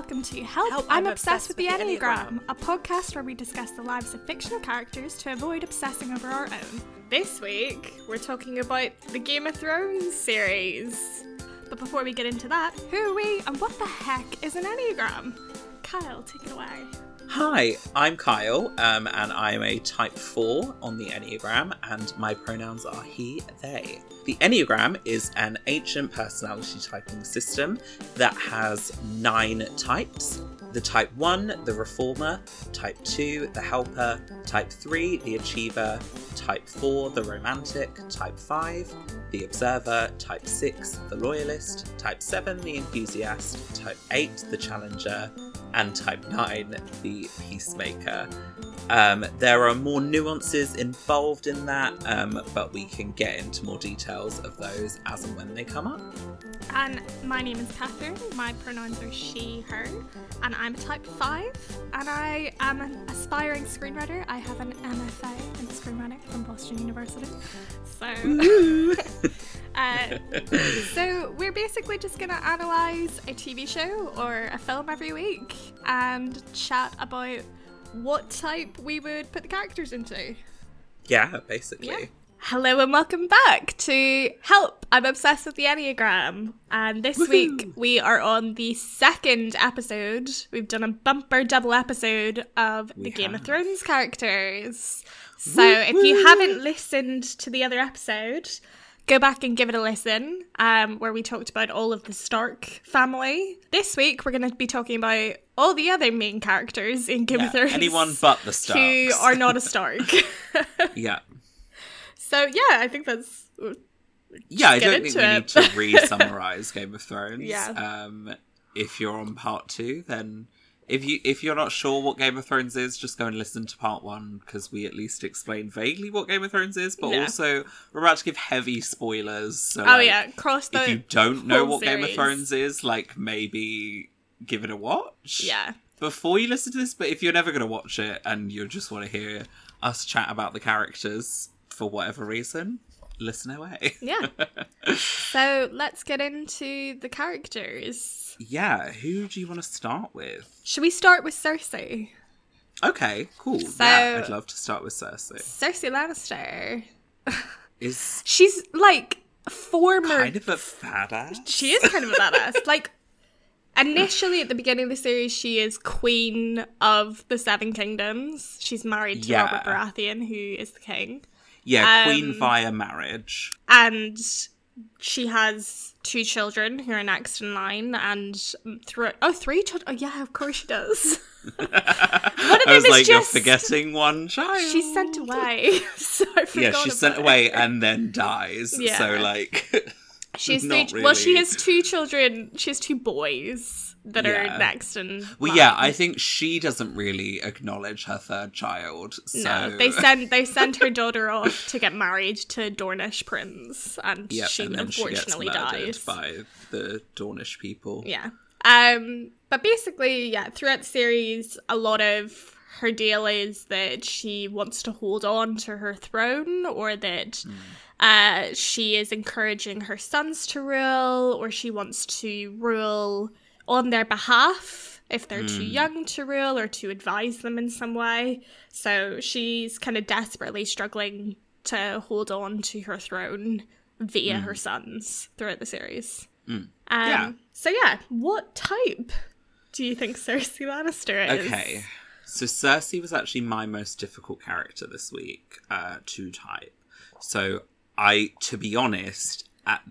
welcome to Help, Help, I'm, I'm obsessed, with the Enneagram, Enneagram. a podcast where we discuss the lives of fictional characters to avoid obsessing over our own. This week, we're talking about the Game of Thrones series. But before we get into that, who are we and what the heck is an Enneagram? Kyle, take it away. Hi, I'm Kyle, um, and I'm a type 4 on the Enneagram, and my pronouns are he, they. The Enneagram is an ancient personality typing system that has nine types. The type 1, the reformer, type 2, the helper, type 3, the achiever, type 4, the romantic, type 5, the observer, type 6, the loyalist, type 7, the enthusiast, type 8, the challenger, and type 9, the peacemaker. Um, there are more nuances involved in that, um, but we can get into more details of those as and when they come up. And my name is Catherine. My pronouns are she, her, and I'm a type 5. And I am an aspiring screenwriter. I have an MFA in screenwriting from Boston University. So, uh, so we're basically just gonna analyze a TV show or a film every week and chat about what type we would put the characters into. Yeah, basically. Yeah. Hello and welcome back to Help! I'm obsessed with the Enneagram. And this week we are on the second episode. We've done a bumper double episode of the We Game of. Thrones characters. So if you haven't listened to the other episode, go back and give it a listen, um, where we talked about all of the Stark family. This week we're going to be talking about all the other main characters in Game Yeah, of Thrones. anyone but the who Starks. are not a Stark. yeah. So yeah, I think that's Yeah, I don't think we it. need to re-summarize Game of Thrones. Yeah. Um, if you're on part two, then if you if you're not sure what Game of Thrones is, just go and listen to part one because we at least explain vaguely what Game of Thrones is. But Yeah. also, we're about to give heavy spoilers. So oh like, yeah, cross the if you don't know what Game of. Thrones is, like maybe give it a watch. Yeah, Before you listen to this, but if you're never going to watch it and you just want to hear us chat about the characters for whatever reason, listen away. yeah. so let's get into the characters. Yeah, who do you want to start with? Should we start with Cersei? Okay, cool. So- yeah, I'd love to start with Cersei. Cersei Lannister. Is She's like former. kind of a badass. She is kind of a badass. like initially at the beginning of the series, she is queen of the Seven Kingdoms. She's married to Yeah. Robert Baratheon, who is the king. Yeah, Um, queen via marriage. and she has two children who are next in line and through oh three children oh yeah of course she does one of I was is like, just you're forgetting one child. she's sent away so I forgot Yeah, she's sent about away and then dies. Yeah. So like, she's not three, well she has two children she has two boys that are next in well, line. yeah, I think she doesn't really acknowledge her third child. So no, they send they send her daughter off to get married to Dornish prince, and Yep, she and she unfortunately murdered dies. by the Dornish people. Yeah. Um, but basically, yeah, throughout the series, a lot of her deal is that she wants to hold on to her throne, or that uh, she is encouraging her sons to rule, or she wants to rule on their behalf if they're too young to rule or to advise them in some way. So she's kind of desperately struggling to hold on to her throne via her sons throughout the series. Um, Yeah. So yeah, what type do you think Cersei Lannister is? Okay. So Cersei was actually my most difficult character this week uh, to type. So I, to be honest, at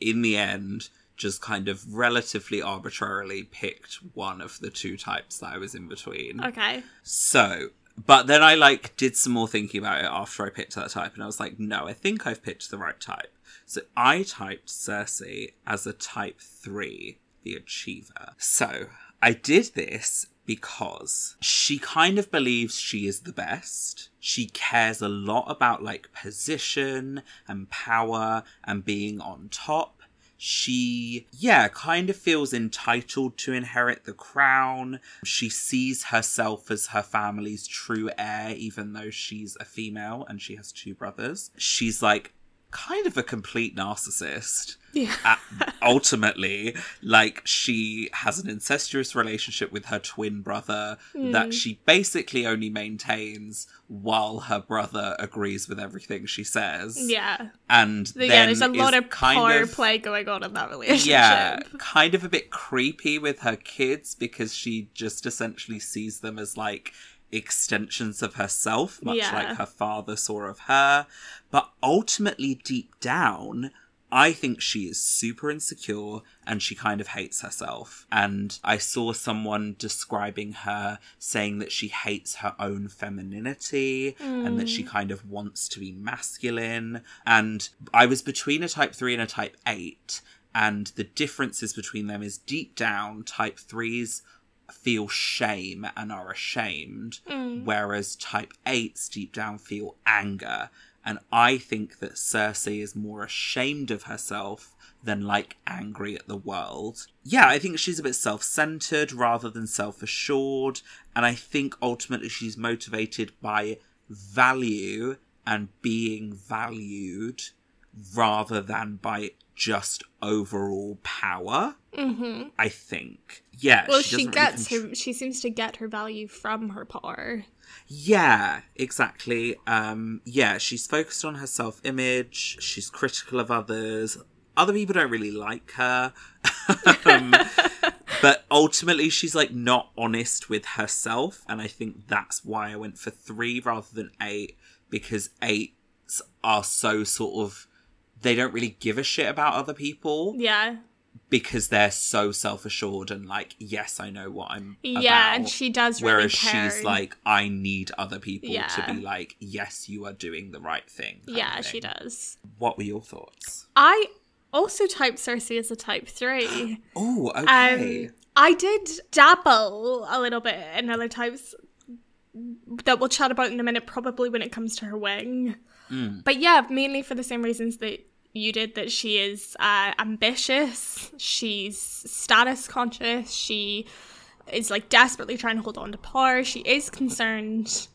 in the end, just kind of relatively arbitrarily picked one of the two types that I was in between. Okay. So, but then I like did some more thinking about it after I picked that type, and I was like, no, I think I've picked the right type. So I typed Cersei as a type three, the achiever. So I did this because she kind of believes she is the best. She cares a lot about like position and power and being on top she, yeah, kind of feels entitled to inherit the crown. She sees herself as her family's true heir, even though she's a female and she has two brothers. She's like kind of a complete narcissist. Yeah. Uh, ultimately, like she has an incestuous relationship with her twin brother Hmm. that she basically only maintains while her brother agrees with everything she says. Yeah. And yeah, then there's a lot of power of, play going on in that relationship. Yeah, kind of a bit creepy with her kids because she just essentially sees them as like extensions of herself, much Yeah. like her father saw of her. But ultimately, deep down, I think she is super insecure and she kind of hates herself. And I saw someone describing her saying that she hates her own femininity and that she mm. kind of wants to be masculine. And I was between a type 3 and a type 8. And the differences between them is deep down, type 3s feel shame and are ashamed, mm. whereas type 8s deep down feel anger. And I think that Cersei is more ashamed of herself than like angry at the world. Yeah, I think she's a bit self centered rather than self assured. And I think ultimately she's motivated by value and being valued rather than by just overall power. Mm-hmm. I think. Yeah. Well, she, really gets contr- her. She seems to get her value from her power. Yeah, exactly. Um, yeah, she's focused on her self image. She's critical of others. Other people don't really like her. um, but ultimately, she's like not honest with herself. And I think that's why I went for three rather than eight because eights are so sort of. They don't really give a shit about other people Yeah. Because they're so self assured and like, yes, I know what I'm. Yeah, and she does really Whereas care. she's like, I need other people Yeah. to be like, yes, you are doing the right thing. yeah, of she does. What were your thoughts? I also typed Cersei as a type three. Oh, okay. Um, I did dabble a little bit in other types that we'll chat about in a minute, probably when it comes to her wing. Mm. But yeah, mainly for the same reasons that you did that she is uh, ambitious, she's status conscious, she is like desperately trying to hold on to power, she is concerned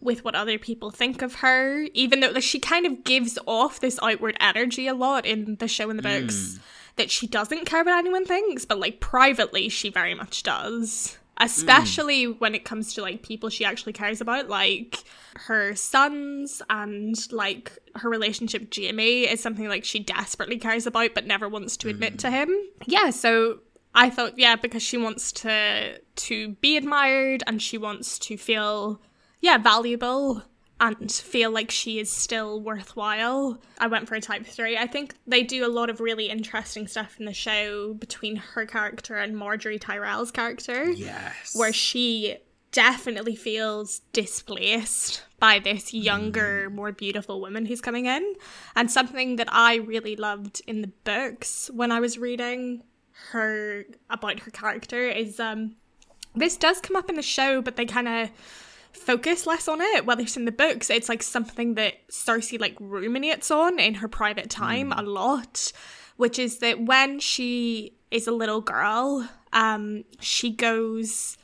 with what other people think of her, even though like, she kind of gives off this outward energy a lot in the show and the books that she doesn't care what anyone thinks, but like privately, she very much does. Mm. Especially when it comes to like people she actually cares about, like her sons and like her relationship with Jaime is something like she desperately cares about but never wants to admit to mm. him. Yeah, so I thought, yeah, because she wants to to be admired and she wants to feel yeah, valuable and feel like she is still worthwhile. I went for a type 3. I think they do a lot of really interesting stuff in the show between her character and Margaery Tyrell's character yes. where she definitely feels displaced by this younger, more beautiful woman who's coming in. And something that I really loved in the books when I was reading her about her character is um this does come up in the show, but they kind of focus less on it. Whether it's in the books, it's like something that Cersei like ruminates on in her private time a lot, which is that when she is a little girl, um, she goes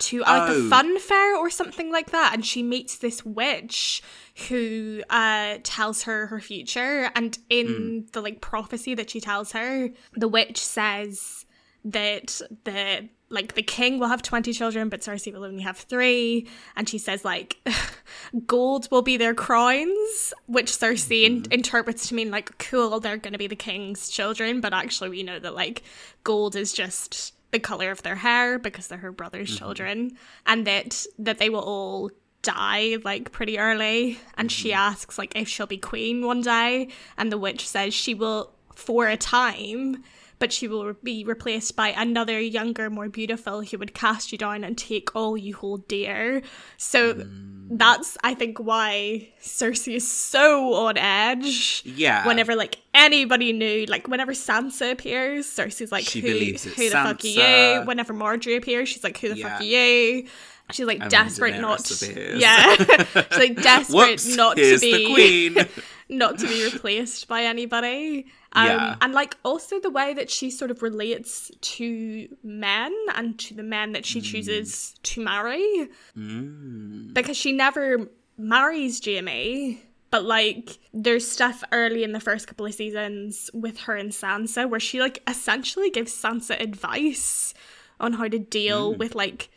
to uh, like Oh. a fun fair or something like that, and she meets this witch who uh tells her her future, and in the like prophecy that she tells her, the witch says that the like the king will have 20 children but cersei will only have three. And she says like gold will be their crowns which cersei in- mm-hmm. interprets to mean like cool they're going to be the king's children. But actually we know that like gold is just the color of their hair because they're her brother's mm-hmm. children. And that that they will all die like pretty early. And she mm-hmm. asks like if she'll be queen one day. And the witch says she will for a time but she will be replaced by another younger more beautiful who would cast you down and take all you hold dear so mm. that's i think why cersei is so on edge Yeah. whenever like anybody knew like whenever sansa appears cersei's like She who, who the fuck are Sansa. you whenever margaery appears she's like who the Yeah. fuck are you she's like And then desperate not yeah she's like desperate not to be the queen. not to be replaced by anybody. Um, Yeah. And like also the way that she sort of relates to men and to the men that she chooses to marry Mm. because she never marries Jaime But like there's stuff early in the first couple of seasons with her and Sansa where she like essentially gives Sansa advice on how to deal Mm. with like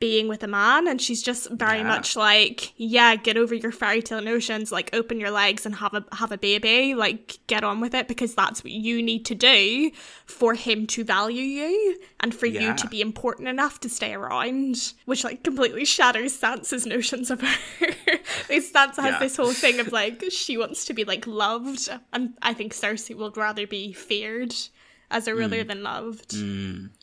being with a man and she's just very Yeah. much like yeah get over your fairy tale notions like open your legs and have a have a baby like get on with it because that's what you need to do for him to value you and for Yeah. you to be important enough to stay around which like completely shatters Sansa's notions of her because Sansa has Yeah. this whole thing of like she wants to be like loved and I think Cersei would rather be feared as a Mm. than loved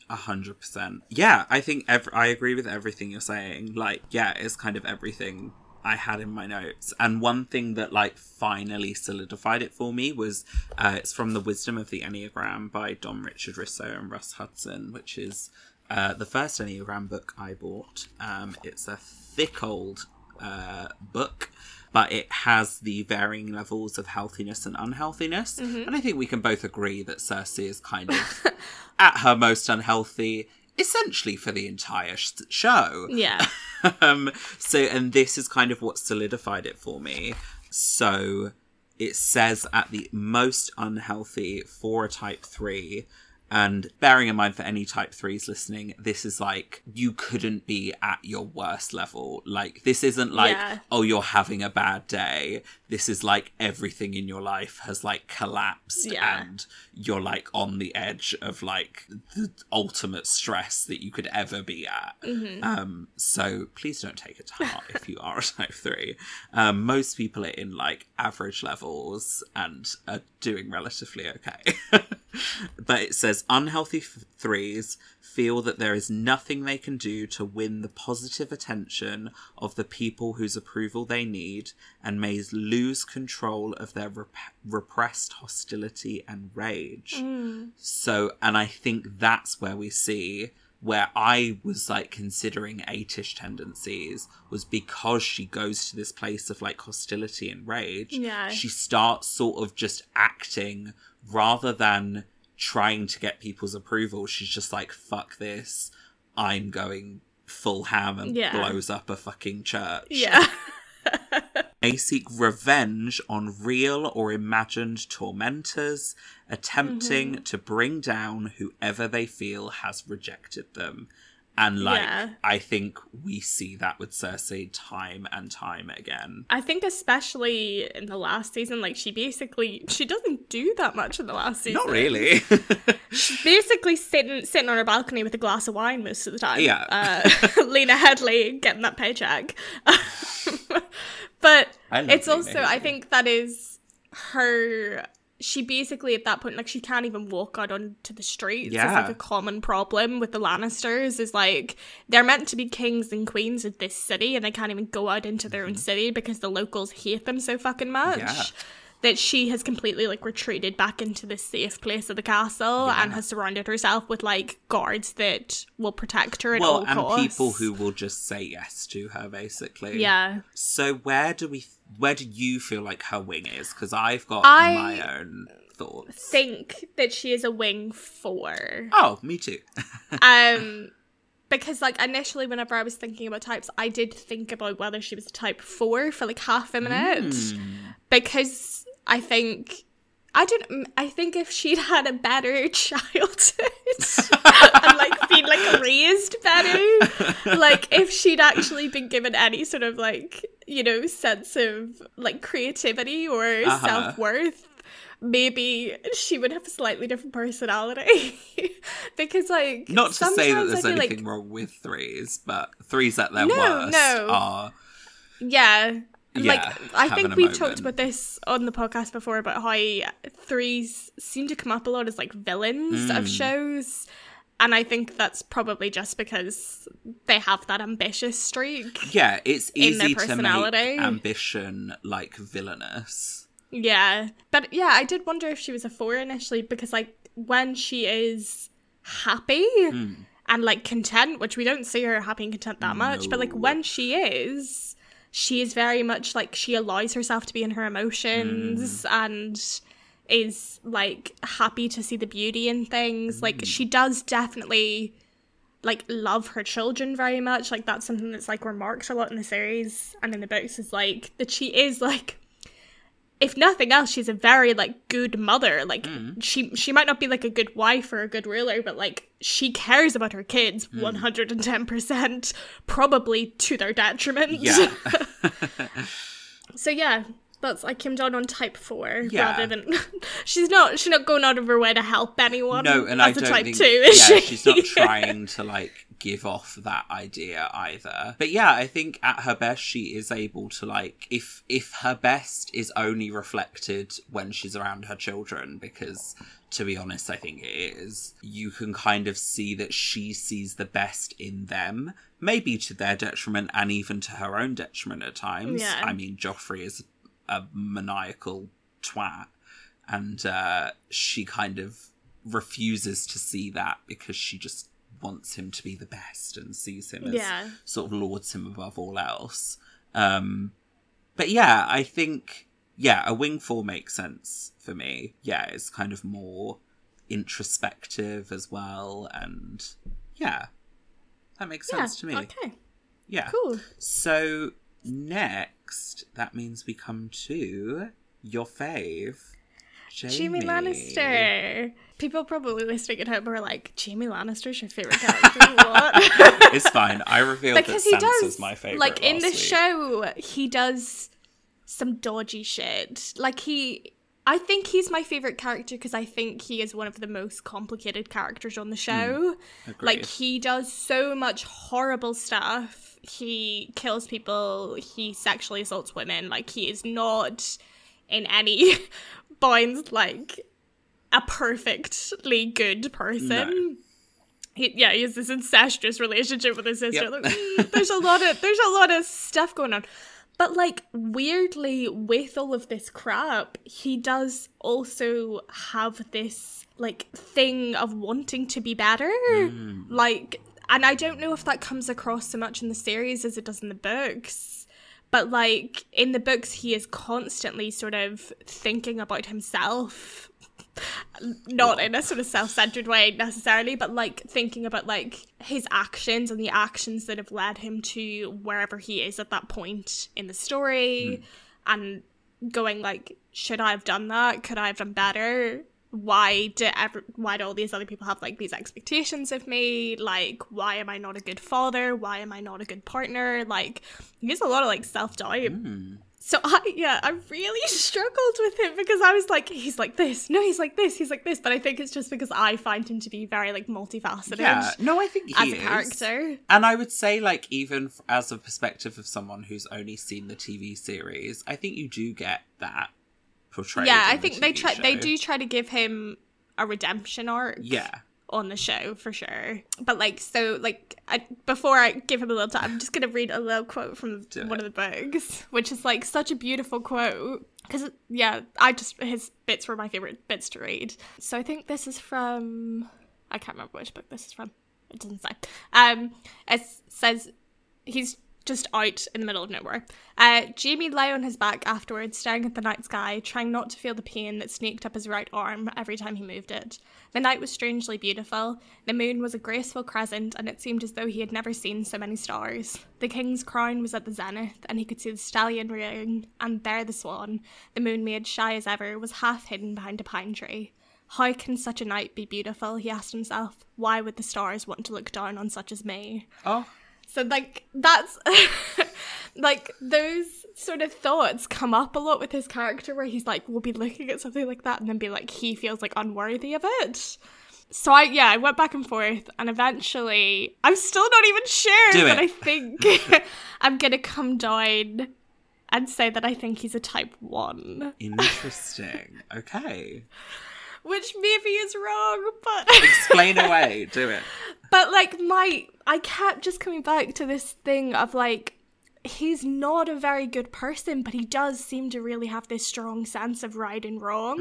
A hundred percent. Yeah, I think I agree with everything you're saying. Like, yeah, it's kind of everything I had in my notes. And one thing that like finally solidified it for me was uh, it's from the Wisdom of the Enneagram by Don Richard Riso and Russ Hudson, which is uh, the first Enneagram book I bought. Um, it's a thick old uh, book. But it has the varying levels of healthiness and unhealthiness. And I think we can both agree that Cersei is kind of at her most unhealthy essentially for the entire sh- show. yeah um, so, and this is kind of what solidified it for me. So, it says at the most unhealthy for a type 3. And bearing in mind for any type 3s listening, this is like you couldn't be at your worst level. Like, this isn't like, Yeah. oh, you're having a bad day. This is like everything in your life has like collapsed Yeah. and you're like on the edge of like the ultimate stress that you could ever be at. Um, so please don't take it to heart if you are a type three. Um, most people are in like average levels and are doing relatively okay. but it says unhealthy threes feel that there is nothing they can do to win the positive attention of the people whose approval they need and may lose control of their rep- repressed hostility and rage. Mm. So, and I think that's where we see where I was like considering eightish tendencies was because she goes to this place of like hostility and rage. Yeah. She starts sort of just acting rather than trying to get people's approval. She's just like, fuck this. I'm going full ham and Yeah. blows up a fucking church. yeah They seek revenge on real or imagined tormentors, attempting Mm-hmm. to bring down whoever they feel has rejected them. And like, Yeah. I think we see that with Cersei time and time again. I think especially in the last season, like she basically she doesn't do that much in the last season. Not really. She's basically sitting sitting on her balcony with a glass of wine most of the time. Yeah. Uh, Lena Headey getting that paycheck. but it's Lena also I think that is her she basically at that point like she can't even walk out onto the streets. Yeah. It's like a common problem with the Lannisters is like they're meant to be kings and queens of this city and they can't even go out into their own city because the locals hate them so fucking much. Mm-hmm. Yeah. That she has completely like retreated back into this safe place of the castle and has surrounded herself with like guards that will protect her at well, all and costs. people who will just say yes to her, basically. yeah So where do we? Where do you feel like her wing is? Because I've got I- my own thoughts. think that she is a wing four. Oh, me too. um because like initially whenever i was thinking about types i did think about whether she was a type 4 for like half a minute Hmm. because i think i don't i think if she'd had a better childhood and like been like raised better like if she'd actually been given any sort of like you know sense of like creativity or Uh-huh. self-worth maybe she would have a slightly different personality because like Not to say that there's anything like, wrong with threes, but threes at their No, worst no. are yeah like I think we've talked about this on the podcast before about how threes seem to come up a lot as like villains of Mm. shows and I think that's probably just because they have that ambitious streak. yeah, it's In their easy to personality. make ambition like villainous. Yeah. But yeah, I did wonder if she was a four initially because like when she is happy Mm. and like content, which we don't see her happy and content that much, but like when she is, she is very much like she allows herself to be in her emotions Mm. and is like happy to see the beauty in things. Mm. Like she does definitely like love her children very much. Like that's something that's like remarked a lot in the series and in the books is like that she is like if nothing else, she's a very like good mother. Like Mm. she she might not be like a good wife or a good ruler, but like she cares about her kids Mm. one hundred and ten percent, probably to their detriment. Yeah. so yeah, that's I Kim Jong on type four Yeah. rather than she's not she's not going out of her way to help anyone. no, and I don't type think two, is yeah, she? she's not trying to like give off that idea either. But yeah, I think at her best she is able to like if if her best is only reflected when she's around her children because to be honest, I think it is. You can kind of see that she sees the best in them, maybe to their detriment and even to her own detriment at times. Yeah. I mean, Joffrey is a maniacal twat, and uh, she kind of refuses to see that because she just wants him to be the best and sees him as Yeah. sort of lords him above all else. Um, but yeah, I think yeah, a wing four makes sense for me. Yeah, it's kind of more introspective as well, and yeah, that makes yeah. sense to me. Okay. Yeah. Cool. So next, that means we come to your fave, Jaime, Jaime Lannister. People probably listening at home are like, Jaime Lannister's your favorite character? what? It's fine. I revealed because that he Sansa's does my favorite. like in the week. show he does some dodgy shit like he i think he's my favorite character because i think he is one of the most complicated characters on the show like he does so much horrible stuff he kills people he sexually assaults women like he is not in any bounds like a perfectly good person No. he, yeah, he has this incestuous relationship with his sister. Yep. Like, mm, there's a lot of there's a lot of stuff going on. But like weirdly, with all of this crap, he does also have this like thing of wanting to be better. Mm. Like and I don't know if that comes across so much in the series as it does in the books. But like in the books he is constantly sort of thinking about himself not in a sort of self-centered way necessarily but like thinking about like his actions and the actions that have led him to wherever he is at that point in the story hmm. and going like should i have done that? Could i have done better? Why do ever why do all these other people have like these expectations of me? Like why am i not a good father? Why am i not a good partner? Like he has a lot of like self-doubt hmm. So I yeah, I really struggled with him because I was like, he's like this, no, he's like this, he's like this, but I think it's just because I find him to be very like multifaceted Yeah, no, I think he as a is. character. And I would say, like, even f- as a perspective of someone who's only seen the TV series, I think you do get that portrayed. Yeah, I the think they TV try they do try to give him a redemption arc. Yeah, on the show for sure. But like, so like, I, before I give him a little time, I'm just gonna read a little quote from Do one it. of the books, which is like such a beautiful quote. Because yeah, I just his bits were my favorite bits to read. So I think this is from I can't remember which book this is from. It doesn't say. Um, it says he's just out in the middle of nowhere. Uh, Jaime lay on his back afterwards, staring at the night sky, trying not to feel the pain that sneaked up his right arm every time he moved it. The night was strangely beautiful. The moon was a graceful crescent, and it seemed as though he had never seen so many stars. The king's crown was at the zenith, and he could see the stallion rearing, and there the swan, the moon made shy as ever, was half hidden behind a pine tree. How can such a night be beautiful? He asked himself. Why would the stars want to look down on such as me? Oh, So like that's like those sort of thoughts come up a lot with his character where he's like we'll be looking at something like that and then be like he feels like unworthy of it. So I yeah, I went back and forth and eventually I'm still not even sure, Do but. I think I'm gonna come down and say that I think he's a type one. interesting. okay, Which maybe is wrong, but explain away. Do it. But like my I kept just coming back to this thing of like he's not a very good person, but he does seem to really have this strong sense of right and wrong.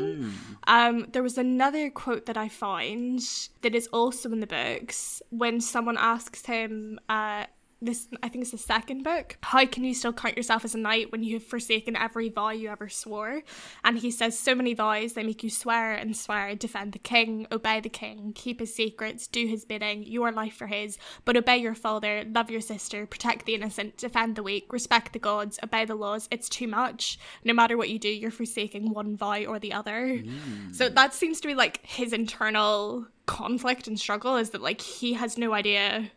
Um, there was another quote that I find that is also in the books when someone asks him, uh, this I think it's the second book. How can you still count yourself as a knight when you have forsaken every vow you ever swore? And he says so many vows they make you swear and swear, defend the king, obey the king, keep his secrets, do his bidding, your life for his, but obey your father, love your sister, protect the innocent, defend the weak, respect the gods, obey the laws. It's too much. No matter what you do, you're forsaking one vow or the other. Mm. So that seems to be like his internal conflict and struggle is that like he has no idea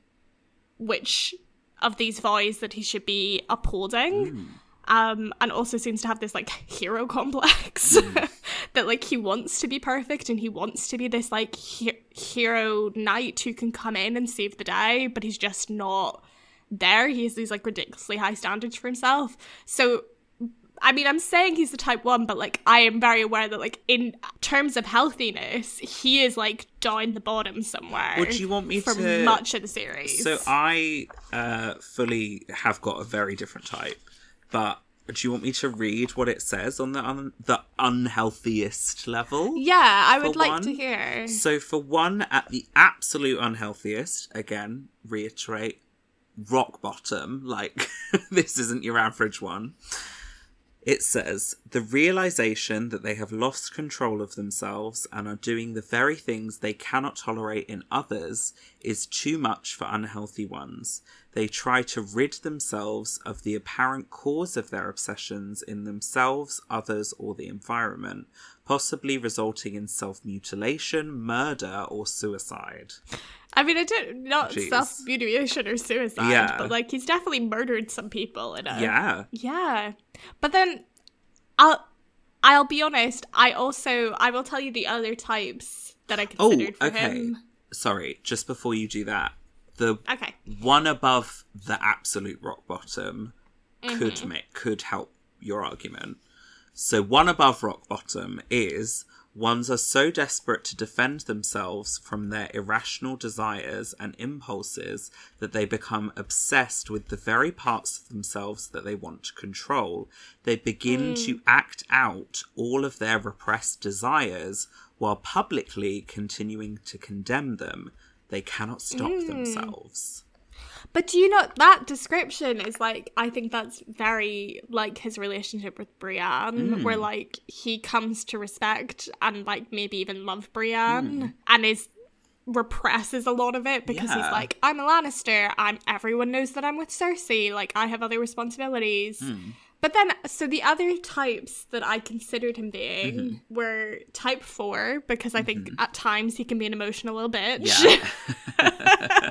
which of these vows that he should be upholding. Um, and also seems to have this like hero complex that like he wants to be perfect and he wants to be this like he- hero knight who can come in and save the day, but he's just not there. He has these like ridiculously high standards for himself. So I mean, I'm saying he's the type one, but like I am very aware that like in terms of healthiness, he is like down the bottom somewhere. Would you want me for to- much of the series? So I uh, fully have got a very different type, but do you want me to read what it says on the un- the unhealthiest level? yeah, I would like to hear. So for one, at the absolute unhealthiest, again, reiterate, rock bottom, like this isn't your average one. It says, the realization that they have lost control of themselves and are doing the very things they cannot tolerate in others is too much for unhealthy ones. They try to rid themselves of the apparent cause of their obsessions in themselves, others, or the environment, possibly resulting in self mutilation, murder, or suicide. I mean, I don't not self mutilation or suicide, Yeah. but like he's definitely murdered some people in a Yeah. Yeah. But then I'll I'll be honest, I also I will tell you the other types that I Oh, considered for okay. him. Sorry, just before you do that, the Okay. one above the absolute rock bottom Mm-hmm. could make could help your argument. So one above rock bottom is ones are so desperate to defend themselves from their irrational desires and impulses that they become obsessed with the very parts of themselves that they want to control. They begin Mm. to act out all of their repressed desires while publicly continuing to condemn them. They cannot stop Mm. themselves. But do you know that description is like I think that's very like his relationship with Brienne, Mm. where like he comes to respect and like maybe even love Brienne Mm. and is represses a lot of it because Yeah. he's like, I'm a Lannister, I'm everyone knows that I'm with Cersei, like I have other responsibilities. Hmm. But then, so the other types that I considered him being Mm-hmm. were type four, because I think at times he can be an emotional little bitch. Yeah.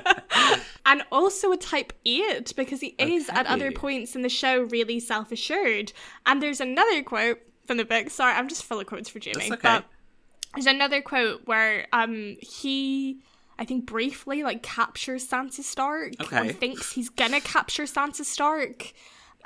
and also a type 8 because he is at other points in the show really self-assured and there's another quote from the book sorry i'm just full of quotes for jaime That's okay. but there's another quote where um he i think briefly like captures sansa stark or Okay. thinks he's gonna capture sansa stark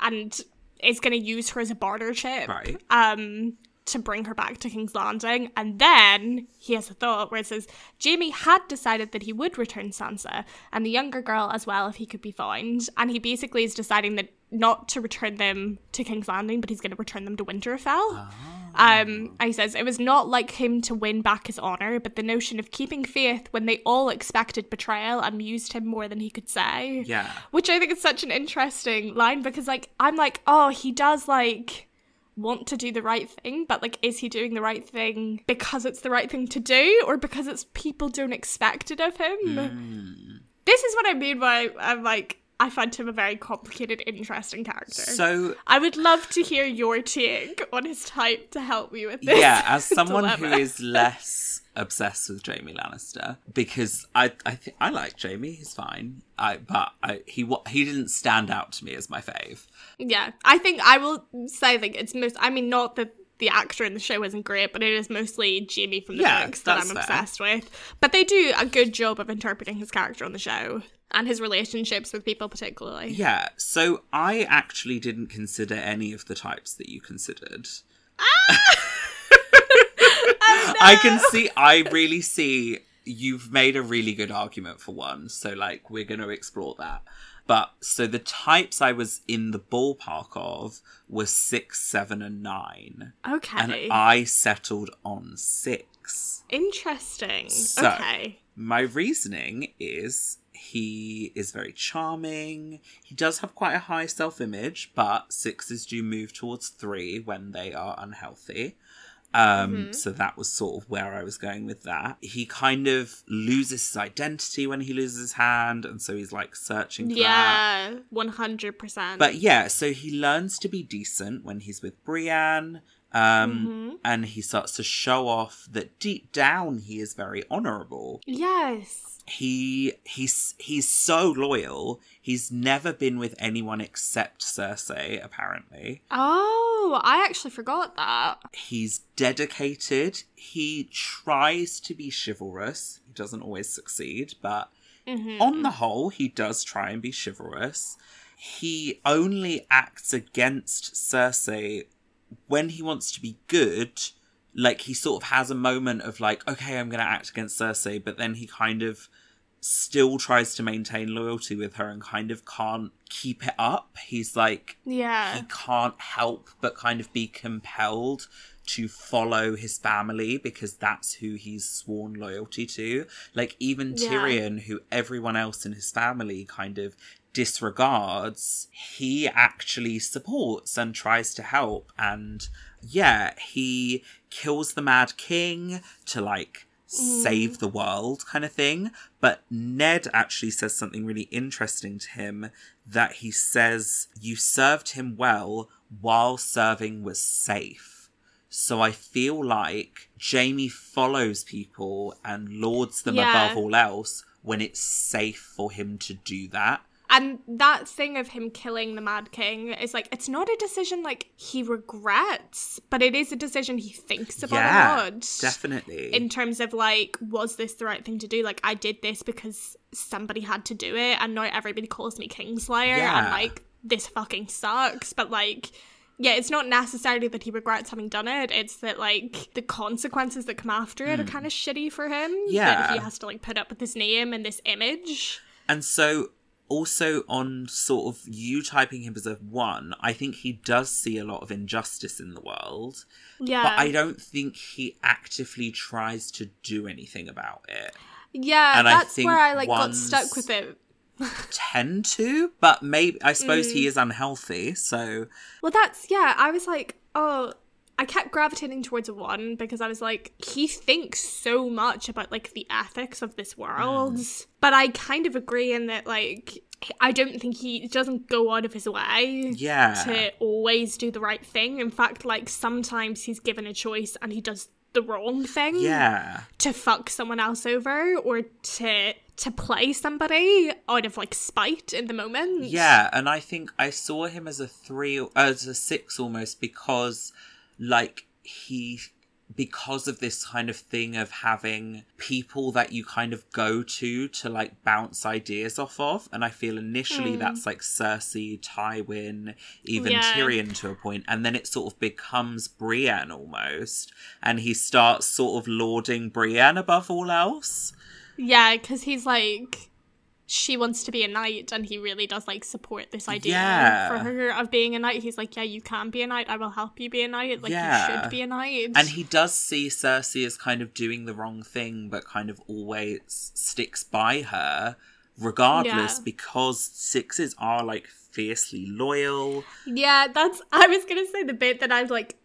and is gonna use her as a barter chip Right. um to bring her back to King's Landing. And then he has a thought where it says Jaime had decided that he would return Sansa and the younger girl as well if he could be found. And he basically is deciding that not to return them to King's Landing, but he's going to return them to Winterfell. Um, and he says it was not like him to win back his honor, but the notion of keeping faith when they all expected betrayal amused him more than he could say. Yeah. Which I think is such an interesting line because, like, I'm like, oh, he does, like, want to do the right thing, but, like, is he doing the right thing because it's the right thing to do or because it's people don't expect it of him? Hmm. This is what I mean by I'm like, I find him a very complicated, interesting character. So I would love to hear your take on his type to help me with this. yeah, as someone who is less obsessed with Jaime Lannister, because I I think I like Jaime, he's fine. I but I he he didn't stand out to me as my fave. Yeah, I think I will say that it's most. I mean, not that the actor in the show isn't great, but it is mostly Jaime from the Yeah, books that I'm fair. obsessed with. But they do a good job of interpreting his character on the show and his relationships with people, particularly. Yeah, so I actually didn't consider any of the types that you considered. Ah! I can see, I really see you've made a really good argument for one. So, like, we're going to explore that. But so the types I was in the ballpark of were six, seven, and nine. Okay. And I settled on six. Interesting. So- okay. My reasoning is he is very charming. He does have quite a high self image, but sixes do move towards three when they are unhealthy. Um, Mm-hmm. So that was sort of where I was going with that. He kind of loses his identity when he loses his hand, and so he's like searching for. Yeah, one hundred percent. But yeah, so he learns to be decent when he's with Brienne. Um, Mm-hmm. and he starts to show off that deep down he is very honorable. yes, He he's he's so loyal. He's never been with anyone except Cersei, apparently. oh, I actually forgot that. He's dedicated. He tries to be chivalrous. He doesn't always succeed, but Mhm. on the whole, he does try and be chivalrous. He only acts against Cersei when he wants to be good. Like, he sort of has a moment of, like, okay, I'm going to act against Cersei, but then he kind of still tries to maintain loyalty with her and kind of can't keep it up. He's like, Yeah, he can't help but kind of be compelled to follow his family because that's who he's sworn loyalty to. Like even Yeah. Tyrion, who everyone else in his family kind of disregards, he actually supports and tries to help. And yeah, he kills the Mad King to like save mm. the world kind of thing. But Ned actually says something really interesting to him that he says, You served him well while serving was safe. So I feel like Jaime follows people and lords them Yeah. above all else when it's safe for him to do that. And that thing of him killing the Mad King is like it's not a decision like he regrets, but it is a decision he thinks about yeah, a lot. definitely. in terms of like was this the right thing to do like i did this because somebody had to do it and now everybody calls me kingslayer Yeah. and like this fucking sucks but like yeah it's not necessarily that he regrets having done it it's that like the consequences that come after it are kind of shitty for him that Hmm. Yeah. he has to like put up with this name and this image And so, also on sort of you typing him as a one, I think he does see a lot of injustice in the world, yeah but I don't think he actively tries to do anything about it. yeah and that's where i like got stuck with it Tend to, but maybe I suppose Mm. he is unhealthy, so Well, that's yeah. I was like, oh, I kept gravitating towards one because I was like, he thinks so much about like the ethics of this world, Mm. but I kind of agree in that like I don't think he doesn't go out of his way yeah. to always do the right thing. In fact, like sometimes he's given a choice and he does the wrong thing Yeah. to fuck someone else over or to to play somebody out of like spite in the moment. Yeah, and I think I saw him as a three, as a six almost because, like, he, because of this kind of thing of having people that you kind of go to to like bounce ideas off of. And I feel initially hmm. that's like Cersei, Tywin, even Yeah. Tyrion to a point, and then it sort of becomes Brienne almost. And he starts sort of lauding Brienne above all else. Yeah, because he's like, she wants to be a knight, and he really does like support this idea Yeah. for her of being a knight. He's like, yeah, you can be a knight. I will help you be a knight. Like you should be a knight. And he does see Cersei as kind of doing the wrong thing, but kind of always sticks by her, regardless, Yeah. because sixes are like fiercely loyal. yeah, that's. I was gonna say the bit that I've like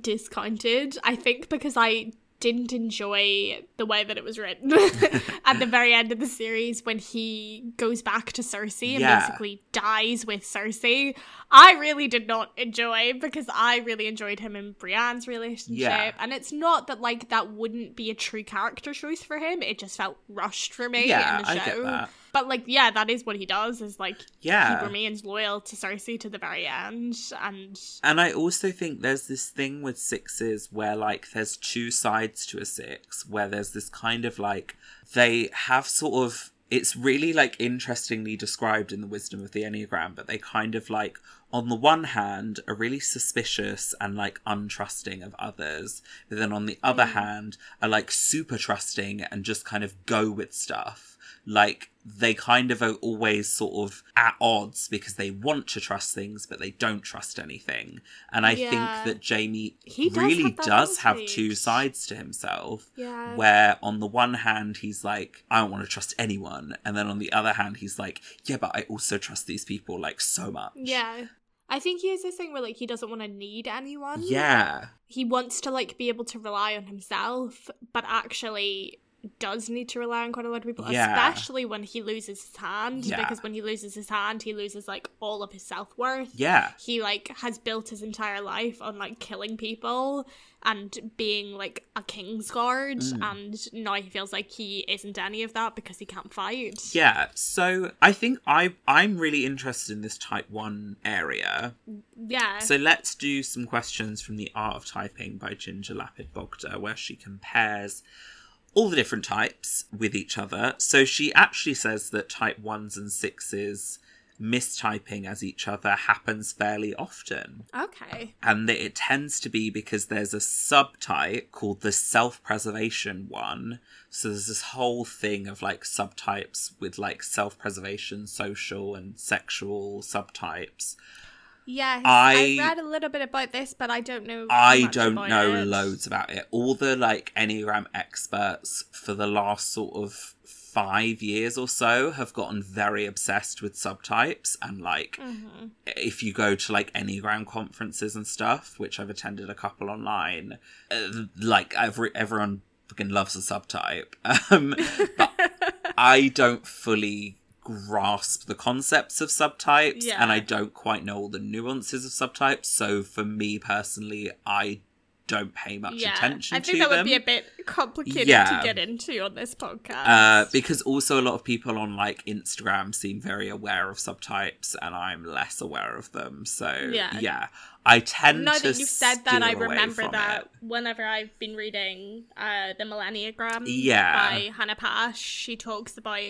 discounted. I think because I didn't enjoy the way that it was written at the very end of the series when he goes back to Cersei and Yeah. basically dies with Cersei. I really did not enjoy because I really enjoyed him and Brienne's relationship. Yeah. And it's not that like that wouldn't be a true character choice for him. It just felt rushed for me Yeah, in the show. I get that. But like, yeah, that is what he does. Is like Yeah. he remains loyal to Cersei to the very end, and And I also think there's this thing with sixes where, like, there's two sides to a six, where there's this kind of like, they have sort of, it's really like interestingly described in the wisdom of the Enneagram, but they kind of like on the one hand, are really suspicious and like untrusting of others, but then on the other mm. hand, are like super trusting and just kind of go with stuff. Like they kind of are always sort of at odds because they want to trust things, but they don't trust anything. And I Yeah. think that Jaime He does really have does have two sides to himself Yeah. where on the one hand he's like i don't want to trust anyone and then on the other hand he's like yeah but i also trust these people like so much Yeah. I think he has this thing where like he doesn't want to need anyone. yeah He wants to like be able to rely on himself, but actually does need to rely on quite a lot of people, Yeah. especially when he loses his hand. Yeah. Because when he loses his hand, he loses like all of his self worth. yeah He like has built his entire life on like killing people and being like a king's guard, Mm. and now he feels like he isn't any of that because he can't fight. yeah so i think i i'm really interested in this type 1 area Yeah. so let's do some questions from the art of typing by ginger lapid bogda where she compares all the different types with each other. So she actually says that type 1s and 6s mistyping as each other happens fairly often. Okay. and that it tends to be because there's a subtype called the self-preservation one. So there's this whole thing of like subtypes with like self-preservation social and sexual subtypes Yes, I- I, read a little bit about this, but I don't know. i don't know it. loads about it all the like enneagram experts for the last sort of five years or so have gotten very obsessed with subtypes and like Mhm. if you go to like enneagram conferences and stuff which i've attended a couple online uh, like every, everyone fucking loves a subtype um but i don't fully grasp the concepts of subtypes Yeah. and i don't quite know all the nuances of subtypes so for me personally i don't pay much attention. yeah, attention I think that them would be a bit complicated Yeah. to get into on this podcast. uh, because also a lot of people on like Instagram seem very aware of subtypes, and I'm less aware of them. So Yeah. yeah, I tend now to. that you've said that, I remember that it. whenever I've been reading uh, the Millenneagram Yeah. by Hannah Paasch, she talks about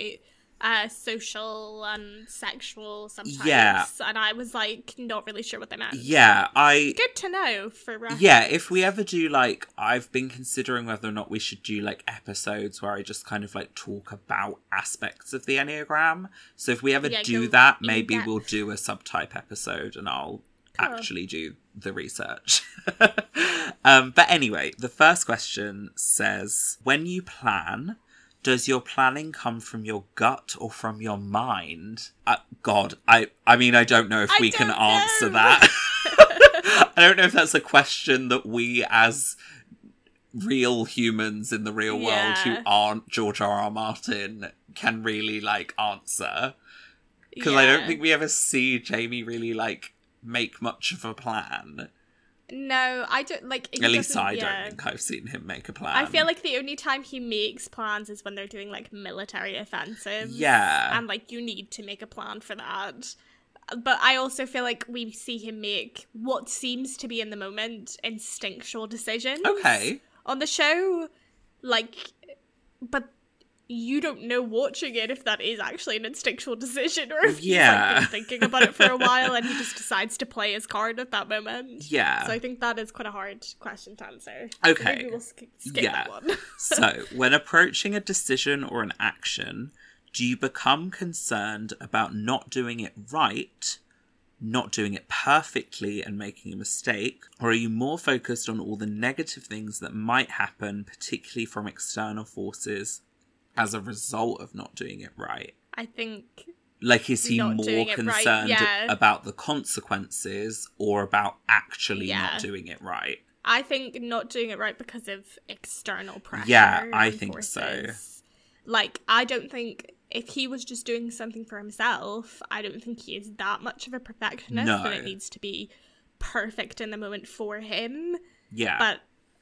uh, social and sexual subtypes. Yeah. and I was like not really sure what they meant. Yeah, I. good to know for reference. Yeah, if we ever do like, I've been considering whether or not we should do like episodes where I just kind of like talk about aspects of the Enneagram. So if we ever Yeah, do that, maybe depth. we'll do a subtype episode and I'll Cool. actually do the research. um, but anyway, the first question says When you plan, does your planning come from your gut or from your mind? Uh, God, I, I mean, I don't know if I we can don't answer that. I don't know if that's a question that we as real humans in the real world who aren't George R. R. Martin can really like answer because I don't think we ever see Jaime really like make much of a plan. No, I don't like. At least I yeah. don't think I've seen him make a plan. I feel like the only time he makes plans is when they're doing like military offensives. Yeah. And like you need to make a plan for that. But I also feel like we see him make what seems to be in the moment instinctual decisions. okay. On the show. Like but you don't know watching it if that is actually an instinctual decision or if Yeah. he's like, been thinking about it for a while and he just decides to play his card at that moment. Yeah. So I think that is quite a hard question to answer. Okay. Maybe we'll sk- skip Yeah. that one. so, when approaching a decision or an action, do you become concerned about not doing it right, not doing it perfectly and making a mistake, or are you more focused on all the negative things that might happen, particularly from external forces, as a result of not doing it right? I think Like, is he more it right, concerned yeah. about the consequences or about actually Yeah. not doing it right? I think not doing it right because of external pressure. Yeah, I and think so. Like, I don't think if he was just doing something for himself, I don't think he is that much of a perfectionist No. that it needs to be perfect in the moment for him. Yeah. But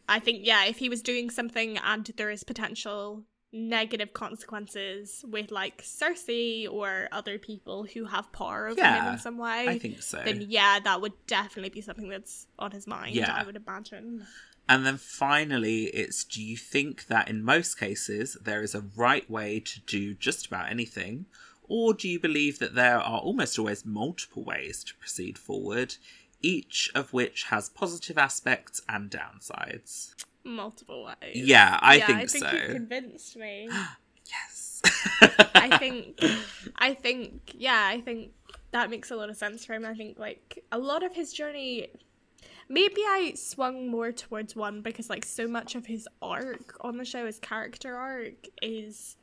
I think, yeah, if he was doing something and there is potential negative consequences with like Cersei or other people who have power over him in some way, I think so. then yeah, that would definitely be something that's on his mind. Yeah. I would imagine. And then finally, it's do you think that in most cases there is a right way to do just about anything, Or do you believe that there are almost always multiple ways to proceed forward, each of which has positive aspects and downsides? Multiple ways. Yeah, I yeah, think, I think so. you've convinced me. Yes. I think, I think, yeah, I think that makes a lot of sense for him. I think like a lot of his journey. Maybe I swung more towards one because like so much of his arc on the show, his character arc, is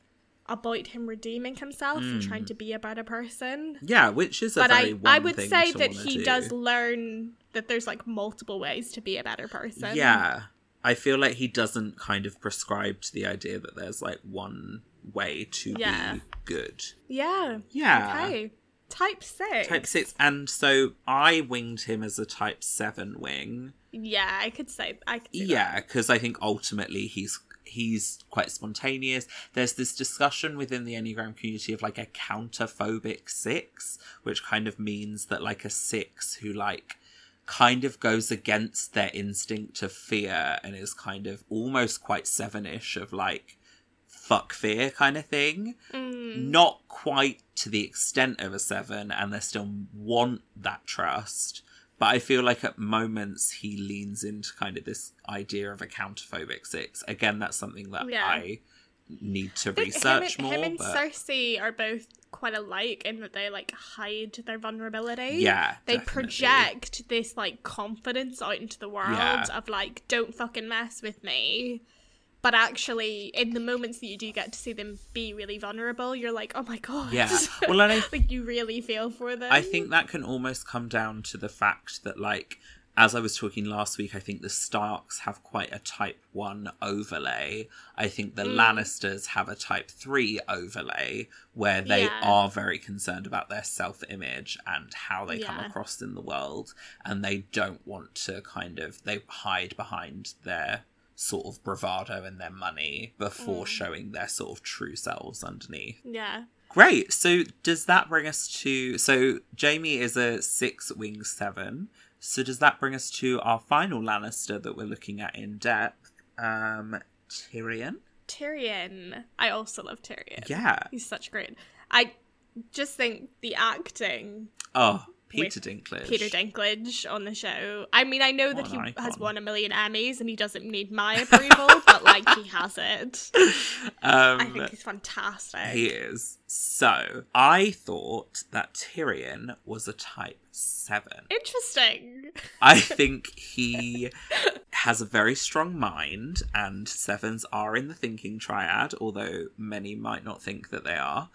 about him redeeming himself and trying hmm. to be a better person. Yeah, which is a But very I, one I would thing say to that he do. does learn that there's like multiple ways to be a better person. Yeah. I feel like he doesn't kind of prescribe to the idea that there's like one way to Yeah. be good. Yeah. Yeah. Okay. Type six. Type six, and so I winged him as a type seven wing. Yeah, I could say. I could. Yeah, because I think ultimately he's he's quite spontaneous. There's this discussion within the Enneagram community of like a counterphobic six, which kind of means that like a six who like kind of goes against their instinct of fear and is kind of almost quite seven-ish of like fuck fear kind of thing Mm, not quite to the extent of a seven, and they still want that trust. But I feel like at moments he leans into kind of this idea of a counterphobic six. Again, that's something that Yeah. I need to research him, more. Him and but Cersei are both quite alike in that they like hide their vulnerability. yeah, They definitely. project this like confidence out into the world Yeah. of like, don't fucking mess with me. But actually, in the moments that you do get to see them be really vulnerable, you're like, oh my god. Yeah. Well, and I like you really feel for them. I think that can almost come down to the fact that, like, as I was talking last week, I think the Starks have quite a Type 1 overlay. I think the Mm. Lannisters have a Type 3 overlay where they Yeah. are very concerned about their self image and how they come across in the world. And they don't want to kind of, they hide behind their sort of bravado and their money before Mm. showing their sort of true selves underneath. Yeah. Great. So does that bring us to so Jaime is a six wing seven. So does that bring us to our final Lannister that we're looking at in depth? Um Tyrion? Tyrion. I also love Tyrion. Yeah. He's such great. I just think the acting Oh, Peter Dinklage. Peter Dinklage on the show. I mean, I know that he an has won a million Emmys and he doesn't need my approval, but like he has it. Um I think he's fantastic. he is. So I thought that Tyrion was a type seven. Interesting. I think he has a very strong mind, and sevens are in the thinking triad, although many might not think that they are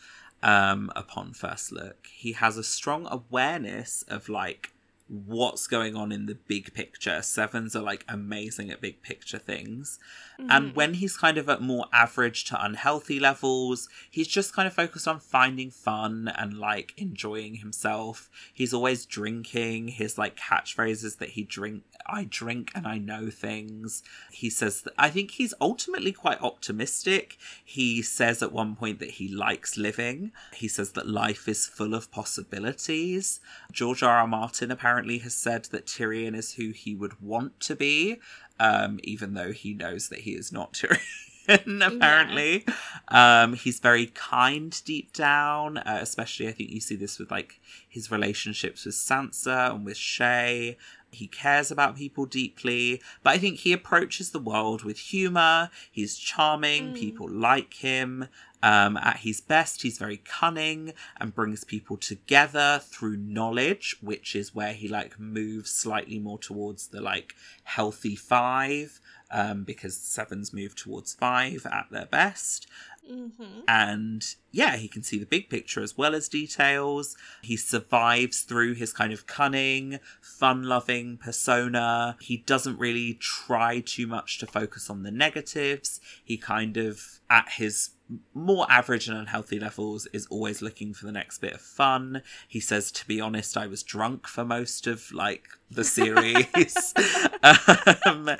um, upon first look. He has a strong awareness of like what's going on in the big picture. Sevens are like amazing at big picture things. And mm-hmm. when he's kind of at more average to unhealthy levels, he's just kind of focused on finding fun and like enjoying himself. He's always drinking. His like catchphrases that he drink I drink and I know things. He says that I think he's ultimately quite optimistic. He says at one point that he likes living. He says that life is full of possibilities. George R. R. Martin apparently has said that Tyrion is who he would want to be, um, even though he knows that he is not Tyrion, apparently. Um, he's very kind deep down, uh, especially I think you see this with like his relationships with Sansa and with Shae. He cares about people deeply, but I think he approaches the world with humor. He's charming, Mm. people like him. Um, at his best, he's very cunning and brings people together through knowledge, which is where he like moves slightly more towards the like healthy five, um, because sevens move towards five at their best. Hmm And yeah, he can see the big picture as well as details. He survives through his kind of cunning, fun loving persona. He doesn't really try too much to focus on the negatives. He kind of, at his more average and unhealthy levels, is always looking for the next bit of fun. He says, to be honest, I was drunk for most of like the series. um,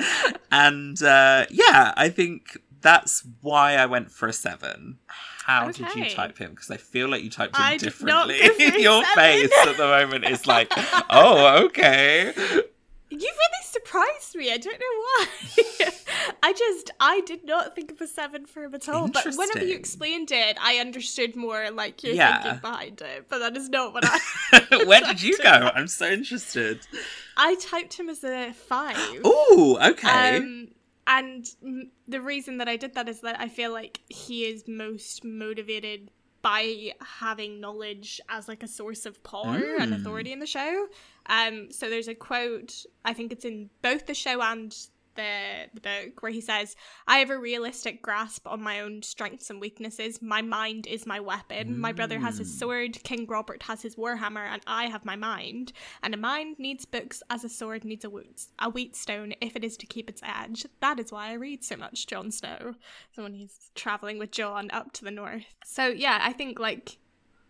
and uh, yeah, I think that's why I went for a seven. How did you type him? Because I feel like you typed him I differently. Your seven. face at the moment is like, oh, okay. You really surprised me. I don't know why. I just I did not think of a seven for him at all. But whenever you explained it, I understood more like your Yeah. thinking behind it. But that is not what I. Where did you go? I'm so interested. I typed him as a five. Oh, okay. Um, and mm, the reason that I did that is that I feel like he is most motivated by having knowledge as like a source of power and Mm. authority in the show. Um, so there's a quote, I think it's in both the show and the, the book, where he says, I have a realistic grasp on my own strengths and weaknesses. My mind is my weapon. My brother has his Mm. sword, King Robert has his warhammer, and I have my mind. And a mind needs books as a sword needs a, wheat, a wheatstone if it is to keep its edge. That is why I read so much Jon Snow. So when he's traveling with Jon up to the north. So yeah, I think like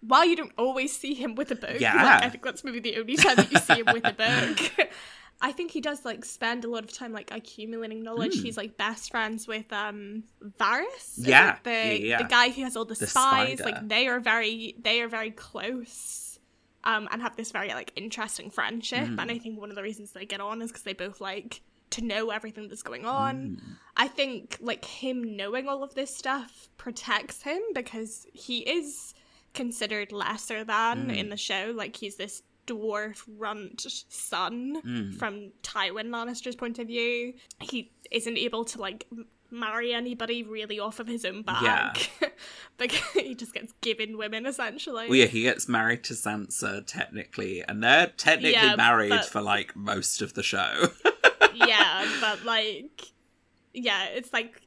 while you don't always see him with a book, Yeah. like, I think that's maybe the only time that you see him with a book. I think he does like spend a lot of time like accumulating knowledge. Mm. He's like best friends with um Varys. Yeah, the yeah, yeah. the guy who has all the, The spies. spider. Like they are very they are very close. Um, and have this very like interesting friendship. Mm. And I think one of the reasons they get on is because they both like to know everything that's going on. Mm. I think like him knowing all of this stuff protects him because he is considered lesser than Mm. in the show. Like he's this dwarf runt son Mm. from Tywin Lannister's point of view. He isn't able to like marry anybody really off of his own back. because he just gets given women essentially. Well, yeah, he gets married to Sansa technically, and they're technically Yeah, married but- for like most of the show. yeah, but like yeah, it's like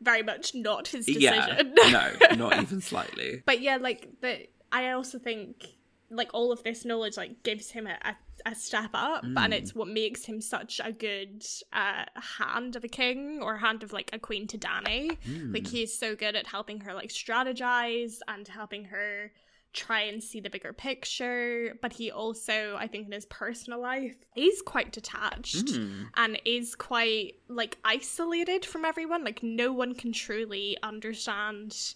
very much not his yeah, decision. no, not even slightly. but yeah like the i also think like all of this knowledge like gives him a, a, a step up and Mm. it's what makes him such a good uh hand of a king or hand of like a queen to Dany like Mm. he is so good at helping her like strategize and helping her try and see the bigger picture but he also i think in his personal life is quite detached Mm. and is quite like isolated from everyone like no one can truly understand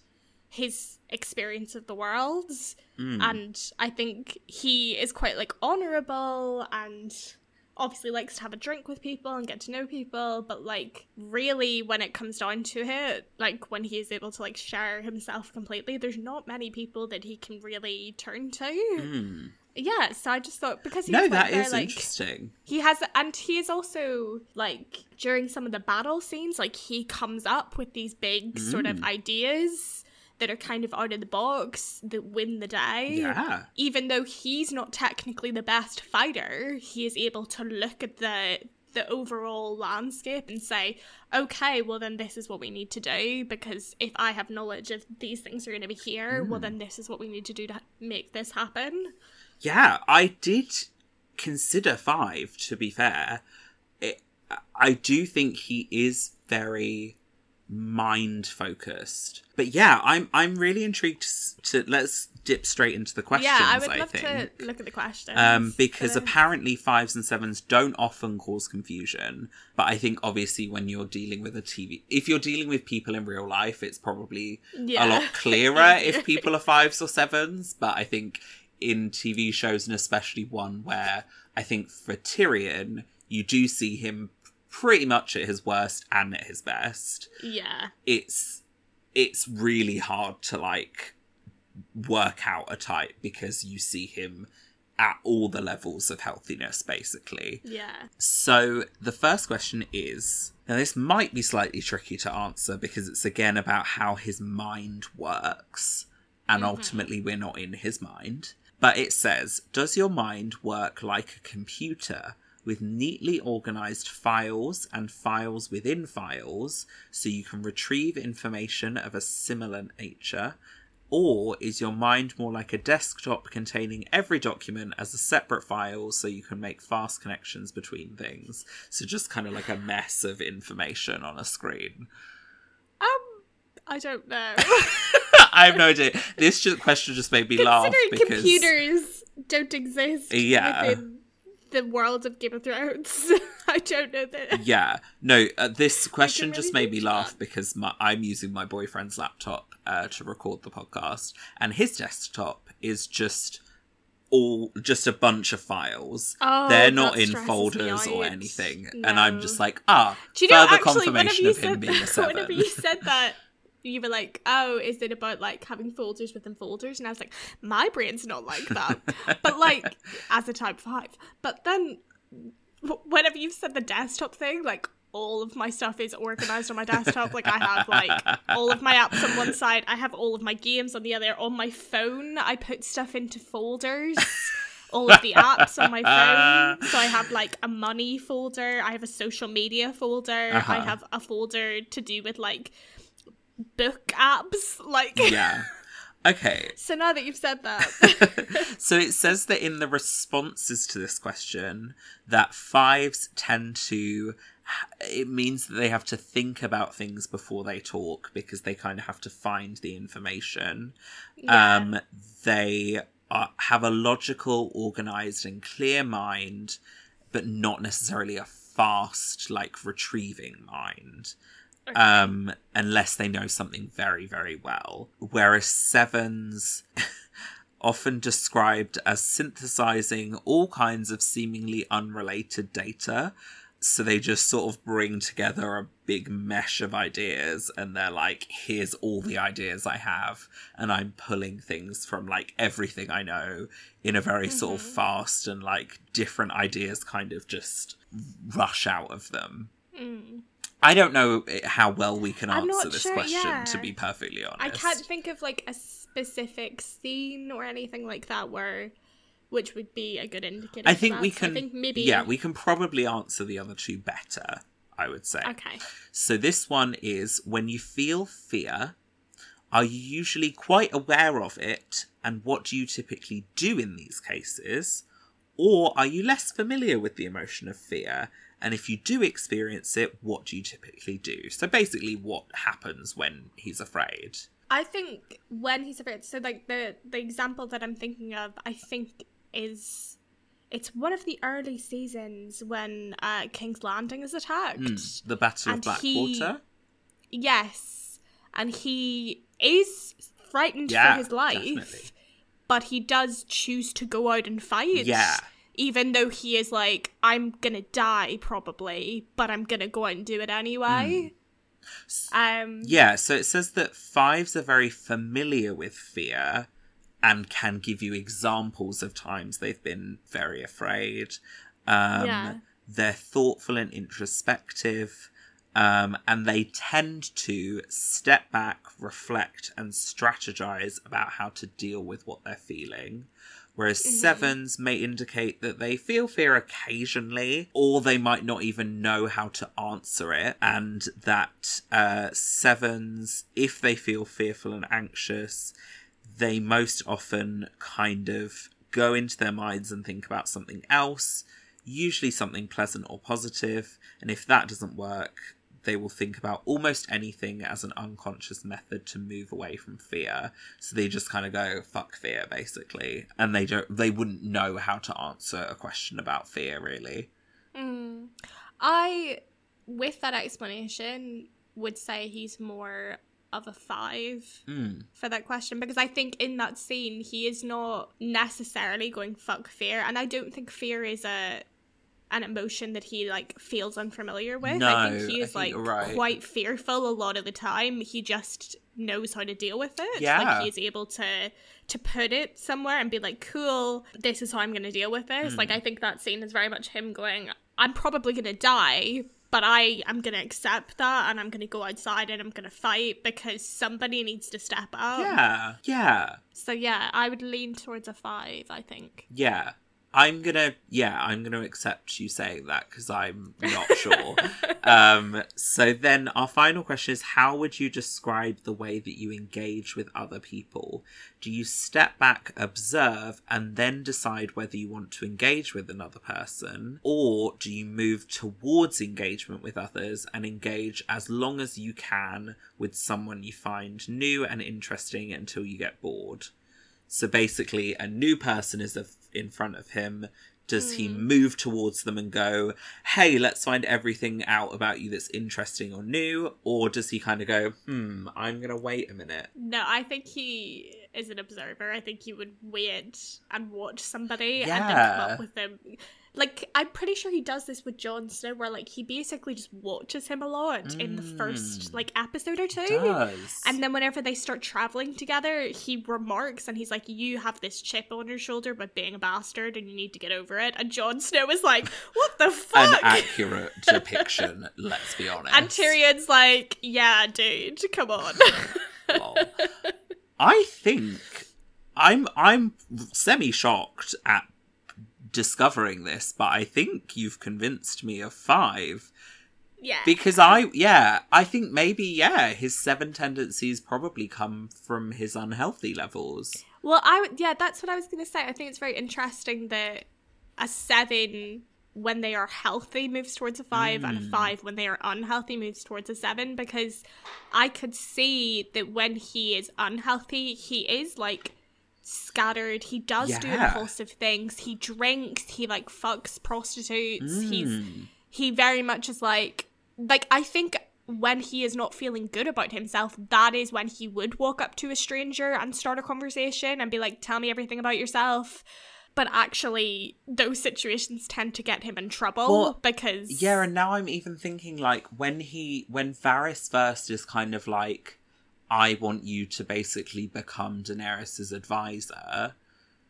his experience of the world Mm. and i think he is quite like honorable and obviously likes to have a drink with people and get to know people but like really when it comes down to it like when he is able to like share himself completely there's not many people that he can really turn to Mm. yeah so i just thought because he's No, that very, is like interesting. he has, and he is also like during some of the battle scenes, like he comes up with these big sort of Mm. ideas that are kind of out of the box that win the day. Yeah. Even though he's not technically the best fighter, he is able to look at the the overall landscape and say, okay, well then this is what we need to do because if I have knowledge of these things are going to be here, well Mm. then this is what we need to do to make this happen. Yeah, I did consider five, to be fair. It, I do think he is very mind focused. But yeah, I'm I'm really intrigued to, to let's dip straight into the questions. yeah, I would love think. to look at the questions. Um, because apparently fives and sevens don't often cause confusion, but I think obviously when you're dealing with a TV, if you're dealing with people in real life, it's probably yeah. a lot clearer if people are fives or sevens. But I think in TV shows, and especially one where I think for Tyrion, you do see him pretty much at his worst and at his best. yeah, It's it's really hard to like work out a type because you see him at all the levels of healthiness basically. yeah. So the first question is now this might be slightly tricky to answer because it's again about how his mind works and Mhm. ultimately we're not in his mind. But it says, does your mind work like a computer with neatly organized files and files within files so you can retrieve information of a similar nature? Or is your mind more like a desktop containing every document as a separate file so you can make fast connections between things? So just kind of like a mess of information on a screen. Um, I don't know. I have no idea. This just, question just made me laugh Considering because computers don't exist Yeah. within the world of Game of Thrones, I don't know that. yeah, no. Uh, this question really just made me laugh that. because my, I'm using my boyfriend's laptop uh, to record the podcast, and his desktop is just all just a bunch of files. Oh, They're not in folders or anything, and I'm just like, ah, Do you know further actually confirmation you of him said being a seven. whenever you said that, you were like, "Oh, is it about like having folders within folders?" And I was like, "My brain's not like that." but like as a type five. But then whenever you said the desktop thing, like all of my stuff is organized on my desktop. Like I have like all of my apps on one side, I have all of my games on the other. On my phone, I put stuff into folders. All of the apps on my phone. So I have like a money folder, I have a social media folder, Uh-huh. I have a folder to do with like book apps. Like yeah. Okay, So now that you've said that, so it says that in the responses to this question that fives tend to it means that they have to think about things before they talk because they kind of have to find the information yeah. um they are, have a logical organized and clear mind but not necessarily a fast like retrieving mind Okay. um, unless they know something very, very well. Whereas sevens, often described as synthesizing all kinds of seemingly unrelated data. So they just sort of bring together a big mesh of ideas and they're like, here's all the ideas I have. And I'm pulling things from like everything I know in a very sort of Mhm. fast and like different ideas kind of just rush out of them. Mm. I don't know eh, how well we can answer this sure, question, yeah. to be perfectly honest. I can't think of like a specific scene or anything like that where which would be a good indicator. I think we So can. I think maybe Yeah, we can probably answer the other two better. I would say. Okay. So this one is when you feel fear. Are you usually quite aware of it, and what do you typically do in these cases? Or are you less familiar with the emotion of fear? And if you do experience it, what do you typically do? So basically, what happens when he's afraid? I think when he's afraid so like the the example that I'm thinking of, I think is it's one of the early seasons when uh King's Landing is attacked. Mm, the Battle And of he- Blackwater? Yes. And he is frightened Yeah, for his life. definitely. But he does choose to go out and fight. Yeah. Even though he is like, I'm gonna die probably, but I'm gonna go out and do it anyway. Um Yeah, so it says that fives are very familiar with fear and can give you examples of times they've been very afraid. Um, Yeah. They're thoughtful and introspective, um, and they tend to step back, reflect, and strategize about how to deal with what they're feeling. Whereas Mhm. sevens may indicate that they feel fear occasionally, or they might not even know how to answer it, and that uh, sevens, if they feel fearful and anxious, they most often kind of go into their minds and think about something else, usually something pleasant or positive, and if that doesn't work, they will think about almost anything as an unconscious method to move away from fear. So they just kind of go fuck fear basically, and they don't they wouldn't know how to answer a question about fear really. Mm. I, with that explanation, would say he's more of a five Mm. for that question because I think in that scene he is not necessarily going fuck fear, and I don't think fear is a an emotion that he like feels unfamiliar with. I think he I is think like right. quite fearful a lot of the time. He just knows how to deal with it. Yeah. Like he's able to to put it somewhere and be like, cool, this is how I'm gonna deal with this. Hmm. Like I think that scene is very much him going, I'm probably gonna die, but I am gonna accept that and I'm gonna go outside and I'm gonna fight because somebody needs to step up. Yeah. Yeah. So yeah, I would lean towards a five, I think. Yeah. I'm gonna yeah, I'm gonna accept you saying that because I'm not sure. um so then our final question is how would you describe the way that you engage with other people? Do you step back, observe, and then decide whether you want to engage with another person? Or do you move towards engagement with others and engage as long as you can with someone you find new and interesting until you get bored? So basically, a new person is of- in front of him. Does he Mm. move towards them and go, hey, let's find everything out about you that's interesting or new? Or does he kind of go, hmm, I'm going to wait a minute? No, I think he is an observer. I think he would wait and watch somebody and then come up with them. Like I'm pretty sure he does this with Jon Snow, where like he basically just watches him a lot in the first Mm. like episode or two. Does. And then whenever they start traveling together, he remarks and he's like, "You have this chip on your shoulder by being a bastard, and you need to get over it." And Jon Snow is like, "What the fuck?" an accurate depiction, let's be honest. and Tyrion's like, "Yeah, dude, come on." Lol. I think I'm I'm semi shocked at discovering this, but I think you've convinced me of five yeah, because I yeah I think maybe yeah his seven tendencies probably come from his unhealthy levels. Well, I would- yeah, that's what I was going to say. I think it's very interesting that a seven when they are healthy moves towards a five, and a Mm. five when they are unhealthy moves towards a seven. Because I could see that when he is unhealthy, he is like scattered. He does do impulsive things. He drinks. He like fucks prostitutes. He's Mm. he very much is like like I think when he is not feeling good about himself, that is when he would walk up to a stranger and start a conversation and be like, "Tell me everything about yourself." But actually, those situations tend to get him in trouble Well, because Yeah, and now I'm even thinking like when he when Varys first is kind of like, I want you to basically become Daenerys's advisor.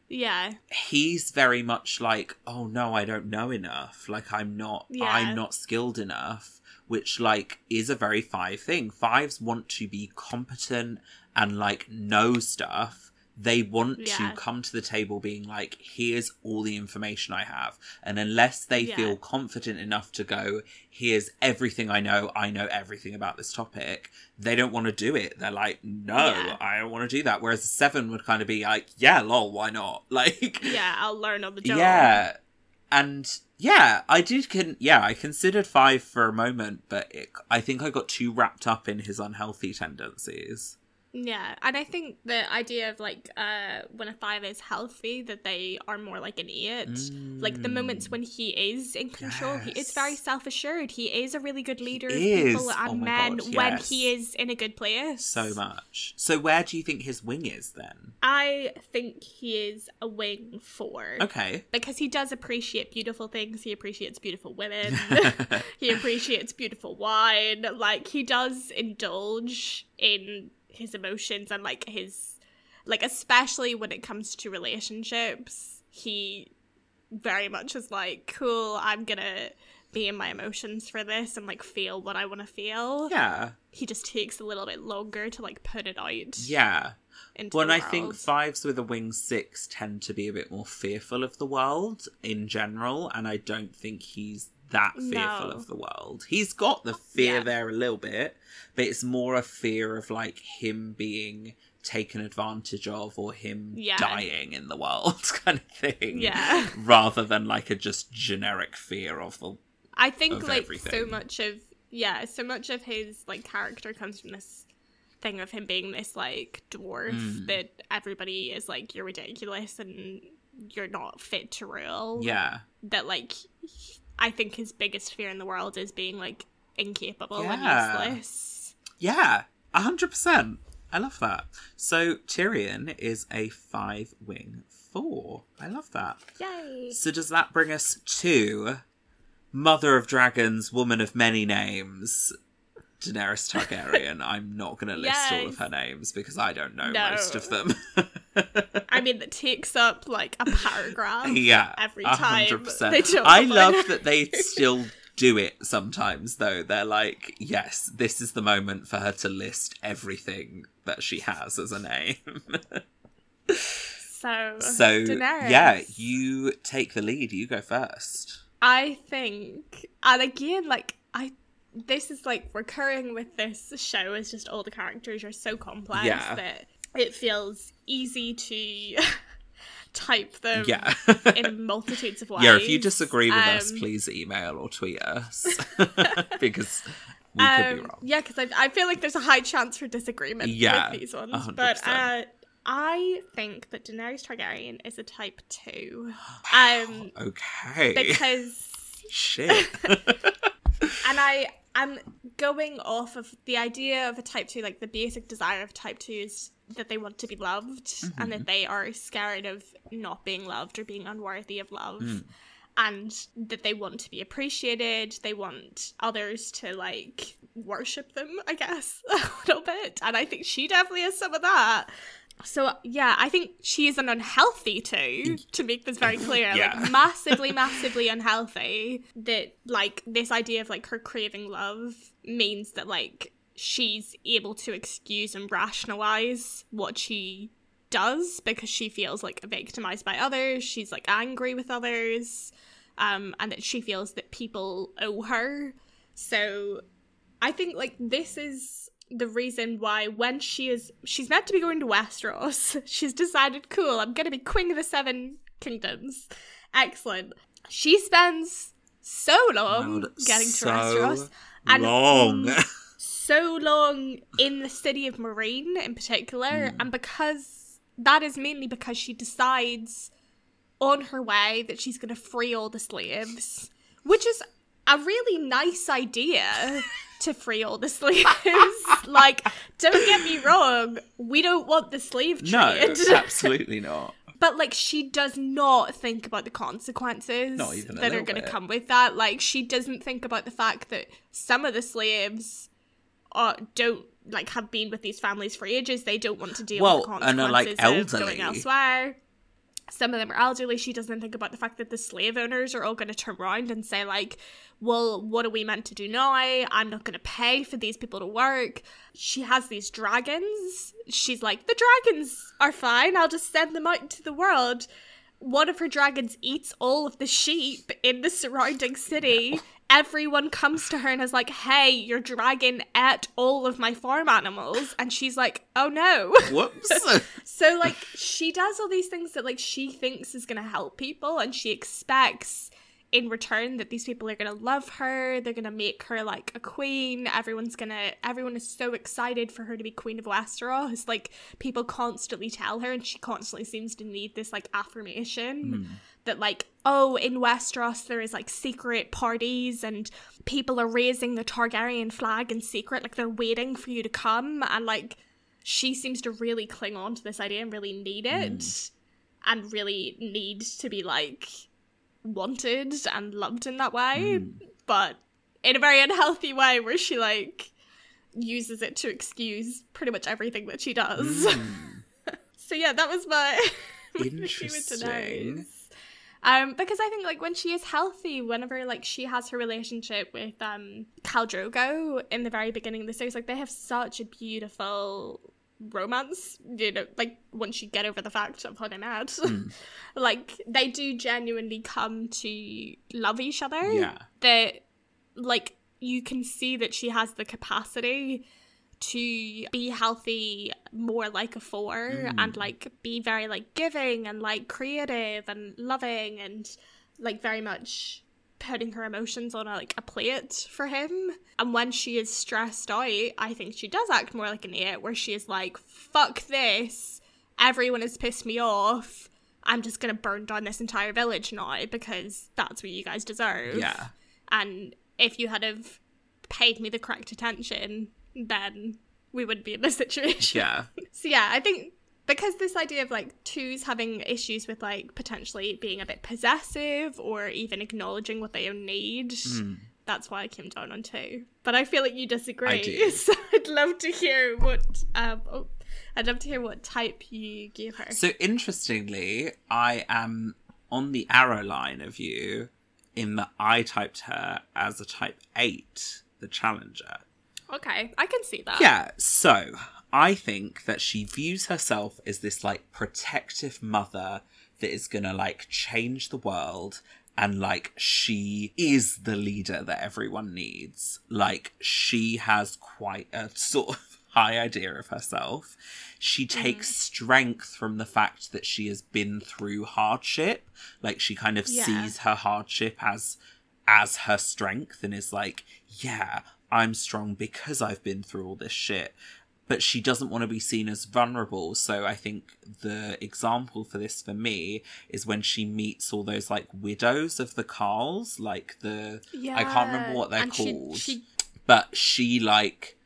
yeah, He's very much like, oh no, I don't know enough. Like I'm not, Yeah. I'm not skilled enough. Which like is a very five thing. Fives want to be competent and like know stuff. They want Yeah. to come to the table being like, here's all the information I have. And unless they Yeah. feel confident enough to go, here's everything I know, I know everything about this topic, they don't want to do it. They're like, no, Yeah. I don't want to do that. Whereas a seven would kind of be like, yeah, lol, why not? Like, yeah, I'll learn on the job. yeah. And yeah, I did con yeah, I considered five for a moment, but it, I think I got too wrapped up in his unhealthy tendencies. Yeah, and I think the idea of like uh when a five is healthy that they are more like an eight. Like the moments when he is in control, he is very self assured. He is a really good leader of is. people and Oh men God, when he is in a good place. So much. So where do you think his wing is then? I think he is a wing four. Okay. Because he does appreciate beautiful things. He appreciates beautiful women. he appreciates beautiful wine. Like he does indulge in his emotions and like his like especially when it comes to relationships, he very much is like, cool, I'm gonna be in my emotions for this and like feel what I wanna feel. yeah. He just takes a little bit longer to like put it out Yeah. Well, and I think fives with a wing six tend to be a bit more fearful of the world in general, and I don't think he's that fearful No. of the world. He's got the fear Yeah. there a little bit, but it's more a fear of like him being taken advantage of or him Yeah. dying in the world kind of thing. Yeah. Rather than like a just generic fear of the I think like so much of yeah, so much of his like character comes from this thing of him being this like dwarf Mm. that everybody is like you're ridiculous and you're not fit to rule. Yeah. That like I think his biggest fear in the world is being like incapable Yeah. and useless. Yeah, a hundred percent. I love that. So Tyrion is a five wing four. I love that. Yay. So does that bring us to Mother of Dragons, Woman of Many Names, Daenerys Targaryen? I'm not going to list all of her names because I don't know No. most of them. I mean that takes up like a paragraph yeah, every time. hundred percent. they talk I love that they still do it sometimes though. They're like, yes, this is the moment for her to list everything that she has as a name. So, so Daenerys. yeah, you take the lead. You go first. I think, and again, like I, this is like recurring with this show is just all the characters are so complex Yeah. that it feels easy to type them Yeah. in multitudes of ways. Yeah, if you disagree with us, Um, please email or tweet us because we could um, be wrong. Yeah, because I, I feel like there's a high chance for disagreement Yeah, with these ones. 100%. But uh, I think that Daenerys Targaryen is a type two. Um, Okay. because Shit. and I and going off of the idea of a type 2 like the basic desire of type 2 is that they want to be loved and mm-hmm. that they are scared of not being loved or being unworthy of love mm. and that they want to be appreciated. They want others to like worship them i guess a little bit and i think she definitely has some of that so yeah i think she is an unhealthy too to make this very clear Yeah. like massively massively unhealthy that like this idea of like her craving love means that like she's able to excuse and rationalize what she does because she feels like victimized by others she's like angry with others um and that she feels that people owe her so i think like this is the reason why when she is she's meant to be going to westeros she's decided cool i'm gonna be queen of the seven kingdoms excellent she spends so long getting to so westeros and long. mm, so long in the city of Meereen in particular, Hmm. and because that is mainly because she decides on her way that she's going to free all the slaves, which is a really nice idea to free all the slaves. like, don't get me wrong, we don't want the slave trade. no, absolutely not. But like she does not think about the consequences Not even a that are going to come with that. Like she doesn't think about the fact that some of the slaves are don't like have been with these families for ages. They don't want to deal Well, with the consequences and are, like, consequences of going elsewhere. Some of them are elderly. She doesn't think about the fact that the slave owners are all going to turn around and say like, "Well, what are we meant to do now? I'm not going to pay for these people to work." She has these dragons. She's like, "The dragons are fine. I'll just send them out into the world." One of her dragons eats all of the sheep in the surrounding city. Everyone comes to her and is like, "Hey, your dragon ate all of my farm animals," and she's like, "Oh no." Whoops. So like she does all these things that like she thinks is gonna help people and she expects in return that these people are gonna love her, they're gonna make her like a queen, everyone's gonna everyone is so excited for her to be Queen of Westeros. Like people constantly tell her and she constantly seems to need this like affirmation hmm. That like, oh, in Westeros there is like secret parties and people are raising the Targaryen flag in secret, like they're waiting for you to come. And like she seems to really cling on to this idea and really need it hmm. and really need to be like wanted and loved in that way. Hmm. But in a very unhealthy way where she like uses it to excuse pretty much everything that she does. Hmm. So yeah that was my my issue with Interesting. Um, because I think like when she is healthy, whenever like she has her relationship with um Khal Drogo in the very beginning of the series, like they have such a beautiful romance. You know, like once you get over the fact of how they met, like they do genuinely come to love each other. Yeah. that like you can see that she has the capacity to be healthy more like a four mm. and like be very like giving and like creative and loving and like very much putting her emotions on a, like a plate for him. And when she is stressed out i think she does act more like an eight where she is like fuck this. Everyone has pissed me off. I'm just gonna burn down this entire village now because that's what you guys deserve. Yeah. and if you had have paid me the correct attention, then we would be in this situation. Yeah. So yeah, I think because this idea of like twos having issues with like potentially being a bit possessive or even acknowledging what they need, that's why I came down on two. But I feel like you disagree. I do. So I'd love to hear what um oh, I'd love to hear what type you gave her. So interestingly, I am on the arrow line of you in that I typed her as a type 8, the challenger. Okay, I can see that. Yeah, so I think that she views herself as this like protective mother that is gonna like change the world and like she is the leader that everyone needs. Like she has quite a sort of high idea of herself. She mm-hmm. takes strength from the fact that she has been through hardship. Like she kind of Yeah. sees her hardship as as her strength and is like, yeah, I'm strong because I've been through all this shit. But she doesn't want to be seen as vulnerable. So I think the example for this for me is when she meets all those like widows of the Khals, like the I can't remember what they're and called. She, but she like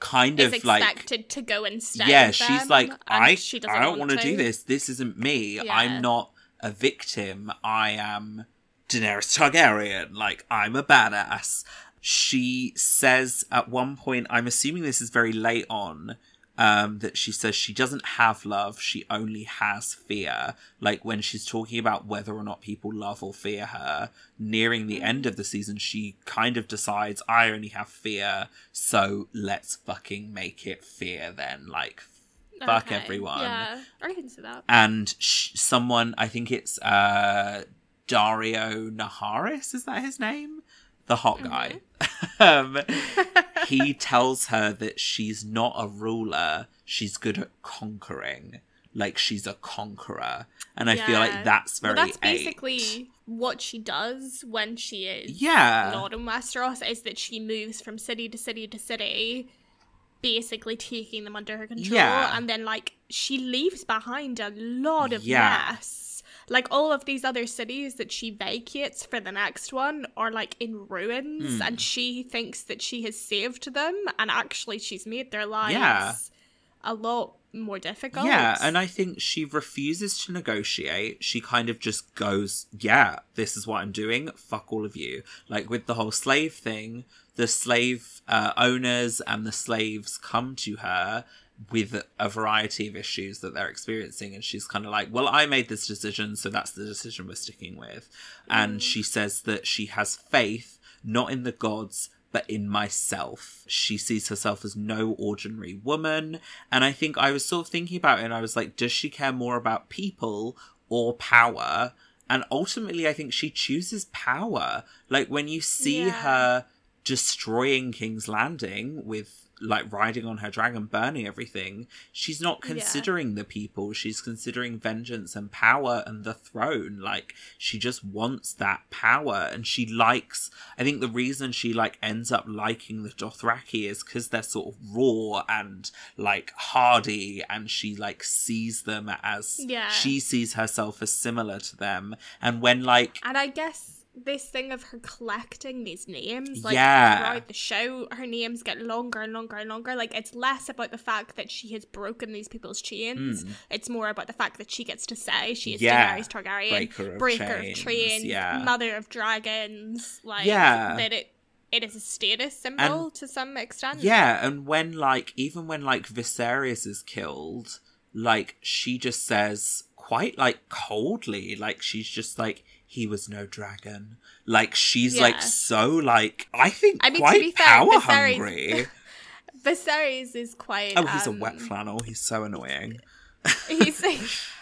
kind Is of like expected to go and stay. yeah she's like i she i don't want want to do this this isn't me Yeah. i'm not a victim i am daenerys targaryen like i'm a badass she says at one point i'm assuming this is very late on um that she says she doesn't have love she only has fear. Like when she's talking about whether or not people love or fear her nearing the end of the season she kind of decides i only have fear so let's fucking make it fear then. Like fuck Okay, everyone. Yeah, I can see that. and sh- someone i think it's uh Daario naharis is that his name the hot guy um he tells her that she's not a ruler she's good at conquering like she's a conqueror and i feel like that's very well, that's eight. basically what she does when she is yeah not in Westeros. Is that she moves from city to city to city, basically taking them under her control, Yeah. and then like she leaves behind a lot of Yeah. mess. Like all of these other cities that she vacates for the next one are like in ruins, Hmm. and she thinks that she has saved them, and actually she's made their lives Yeah. a lot more difficult. Yeah, and I think she refuses to negotiate. She kind of just goes, Yeah, this is what I'm doing. Fuck all of you. Like with the whole slave thing, the slave uh, owners and the slaves come to her with a variety of issues that they're experiencing and she's kind of like well i made this decision so that's the decision we're sticking with and mm. she says that she has faith not in the gods but in myself. She sees herself as no ordinary woman. And I think I was sort of thinking about it and I was like, does she care more about people or power? And ultimately, I think she chooses power. Like when you see Yeah. her destroying King's Landing with like riding on her dragon, burning everything, she's not Yeah. considering the people. She's considering vengeance and power and the throne. Like she just wants that power, and she likes. I think the reason she like ends up liking the Dothraki is because they're sort of raw and like hardy, and she like sees them as Yeah. she sees herself as similar to them. And when like And I guess this thing of her collecting these names, like Yeah. throughout the show, her names get longer and longer and longer. Like it's less about the fact that she has broken these people's chains. Hmm. It's more about the fact that she gets to say she is. Yeah. Daenerys Targaryen, Breaker of breaker chains, of chains, yeah. mother of dragons. Like Yeah. that it it is a status symbol to some extent. Yeah, and when like even when like Viserys is killed, like she just says quite like coldly, like she's just like he was no dragon. Like she's Yeah. like so like I think I mean, to quite be fair, power Viserys- hungry. Viserys is quite. oh, he's um, a wet flannel. He's so annoying. he's like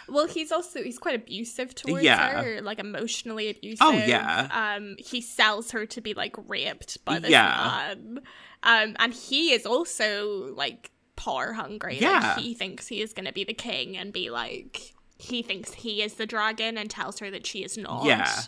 well he's also he's quite abusive towards Yeah. her like emotionally abusive Oh, yeah. um he sells her to be like raped by this Yeah. man um and he is also like power hungry Yeah. like, he thinks he is going to be the king and be like he thinks he is the dragon and tells her that she is not Yeah.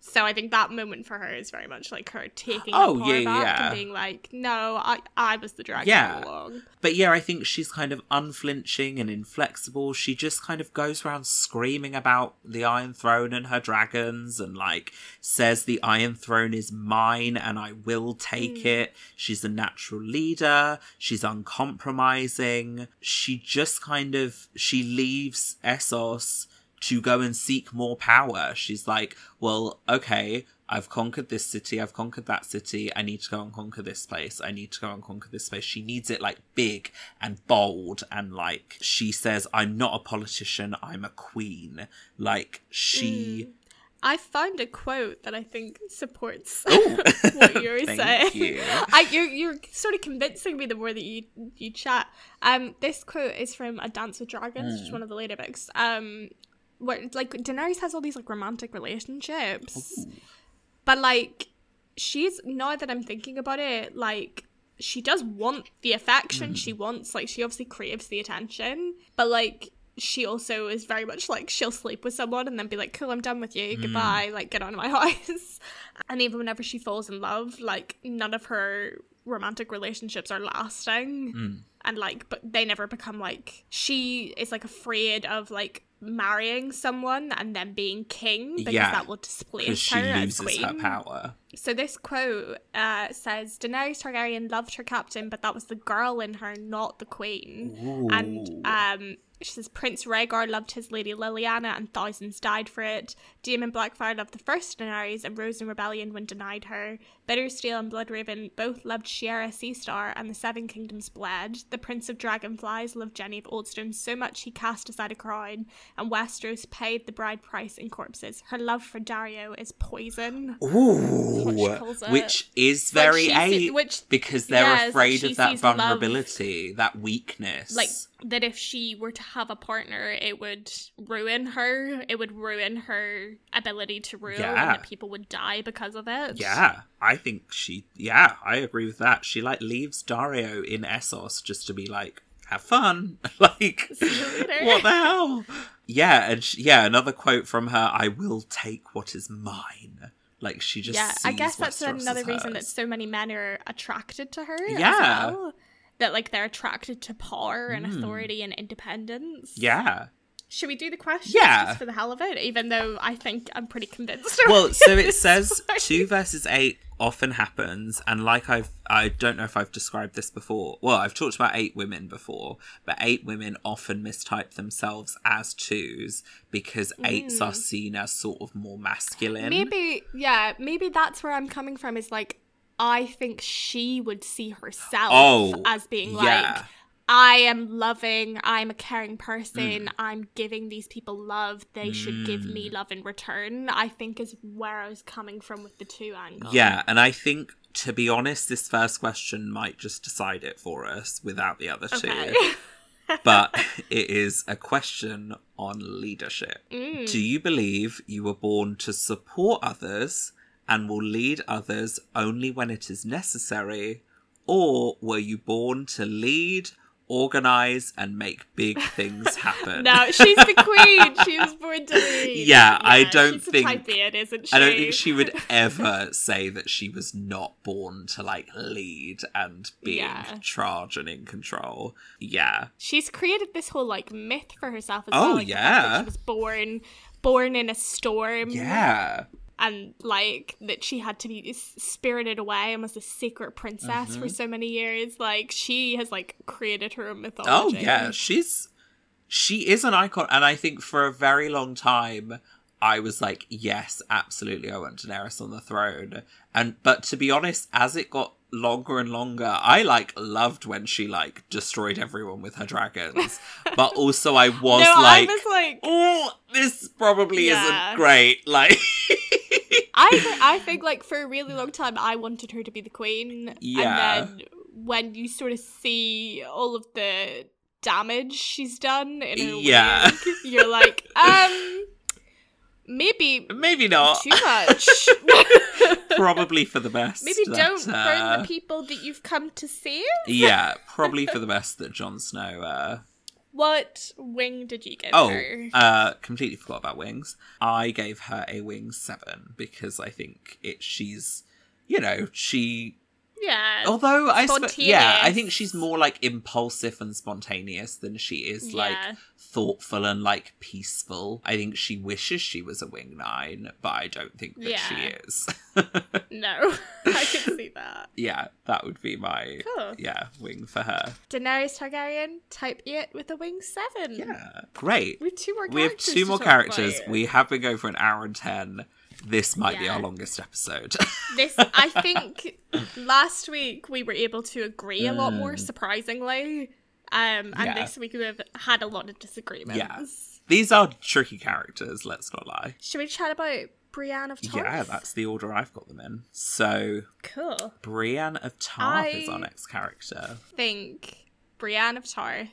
So I think that moment for her is very much like her taking Oh, the power yeah, back yeah. and being like, "No, I, I was the dragon Yeah. all along." But yeah, I think she's kind of unflinching and inflexible. She just kind of goes around screaming about the Iron Throne and her dragons and like says the Iron Throne is mine and I will take hmm. it. She's a natural leader. She's uncompromising. She just kind of she leaves Essos to go and seek more power. She's like, well, okay, I've conquered this city, I've conquered that city, I need to go and conquer this place, I need to go and conquer this place. She needs it like big and bold, and like she says, I'm not a politician, I'm a queen. Like she. I found a quote that I think supports what you're saying. you. I, you're you're sort of convincing me the more that you you chat. Um, this quote is from A Dance with Dragons, Hmm. which is one of the later books. Um, where like Daenerys has all these like romantic relationships, but like she's now that I'm thinking about it, like she does want the affection. Mm. She wants like she obviously craves the attention, but like she also is very much like she'll sleep with someone and then be like, "Cool, I'm done with you. Mm. Goodbye. Like get out of my house." and even whenever she falls in love, like none of her romantic relationships are lasting. Mm. And like, but they never become like she is like afraid of like marrying someone and then being king because Yeah, that will displace she her as loses queen. her power. So this quote uh, says Daenerys Targaryen loved her captain, but that was the girl in her, not the queen. And um, she says Prince Rhaegar loved his lady Lyanna, and thousands died for it. Daemon Blackfyre loved the first Daenerys and rose in rebellion when denied her. Bittersteel and Bloodraven both loved Shiera Seastar, and the Seven Kingdoms bled. The Prince of Dragonflies loved Jenny of Oldstone so much he cast aside a crown, and Westeros paid the bride price in corpses. Her love for Daario is poison. Ooh, what she calls it. which is very she a see- which- because they're yeah, like afraid of that sees love- vulnerability, that weakness. like that if she were to have a partner it would ruin her it would ruin her ability to rule Yeah. and that people would die because of it yeah, I think she. Yeah, I agree with that. She like leaves Daario in Essos just to be like, have fun. like, See you later. what the hell? Yeah, and she, yeah, another quote from her: "I will take what is mine." Like she just. yeah i guess that's Westeros another reason that so many men are attracted to her Yeah. as well. that like they're attracted to power and Mm. authority and independence Yeah. Should we do the questions Yeah. just for the hell of it even though i think i'm pretty convinced well so it says. 2 versus 8 often happens and like i've i don't know if i've described this before well i've talked about eight women before but eight women often mistype themselves as twos because eights are mm. seen as sort of more masculine Maybe, yeah, maybe that's where I'm coming from. Is like, I think she would see herself Oh, as being yeah. like, I am loving, I'm a caring person, Mm. I'm giving these people love, they should give me love in return. I think is where I was coming from with the two angles. yeah and i think to be honest this first question might just decide it for us without the other Okay. two but it is a question on leadership. Mm. Do you believe you were born to support others and will lead others only when it is necessary? Or were you born to lead, organize, and make big things happen? no, she's the queen. She was born to lead. Yeah, I don't she's think- A type beard, isn't she? I don't think she would ever say that she was not born to like lead and be Yeah. in charge and in control. Yeah. she's created this whole like myth for herself as Oh, well. Like, the fact that yeah. she was born born in a storm. Yeah. And like that she had to be spirited away and was a secret princess Mm-hmm. for so many years. Like she has like created her own mythology. Oh yeah, she's she is an icon, and I think for a very long time I was like, yes, absolutely, I want Daenerys on the throne. And but to be honest, as it got longer and longer, I like loved when she like destroyed everyone with her dragons. but also, I was no, like, I was like, oh, this probably Yeah. isn't great. Like, I th- I think like for a really long time I wanted her to be the queen. Yeah. And then when you sort of see all of the damage she's done in her Yeah. wig, you're like, um, maybe maybe not. too much. probably for the best. maybe that, don't burn uh, the people that you've come to save. yeah, probably for the best that Jon Snow. Uh, What wing did you give oh, her? uh, completely forgot about wings. I gave her a wing seven because I think it. She's, you know, she. yeah. Although I, yeah, I think she's more like impulsive and spontaneous than she is like Yeah. Thoughtful and like peaceful. I think she wishes she was a wing nine, but I don't think that she is. No, I can see that. yeah, that would be my Cool. yeah wing for her. Daenerys Targaryen, type it with a wing 7. Yeah, great. We have two more Characters We have two more characters. We have been going for an hour and ten. This might be our longest episode. This, I think, last week we were able to agree a lot more, mm. surprisingly. Um, and. Yeah. this week we've had a lot of disagreements. Yeah. These are tricky characters, let's not lie. Should we chat about Brienne of Tarth? Yeah, that's the order I've got them in. So, cool. Brienne of Tarth is our next character. Think Brienne of Tarth.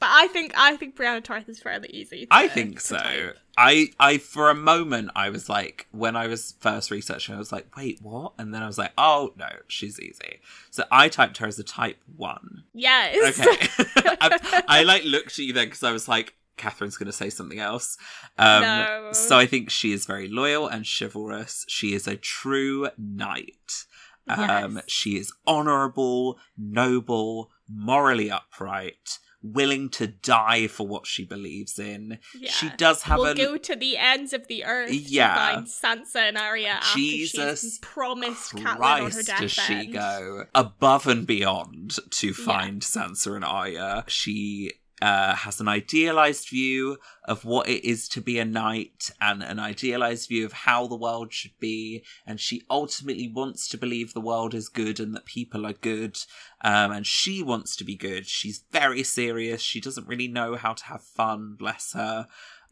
But I think I think Brienne of Tarth is fairly easy. To, I think so. type. I, I, for a moment, I was like, when I was first researching, I was like, wait, what? And then I was like, oh no, she's easy. So I typed her as a type one. Yes. Okay. I, I like looked at you then because I was like, Catherine's going to say something else. Um, No. So I think she is very loyal and chivalrous. She is a true knight. Um, Yes. She is honourable, noble, morally upright, willing to die for what she believes in. Yeah. She does have we'll a go to the ends of the earth Yeah. to find Sansa and Arya after Jesus she's promised Catelyn on her Christ, deathbed. does she go above and beyond to find Sansa and Arya? She uh, has an idealized view of what it is to be a knight and an idealized view of how the world should be. And she ultimately wants to believe the world is good and that people are good. Um, and she wants to be good. She's very serious. She doesn't really know how to have fun, bless her.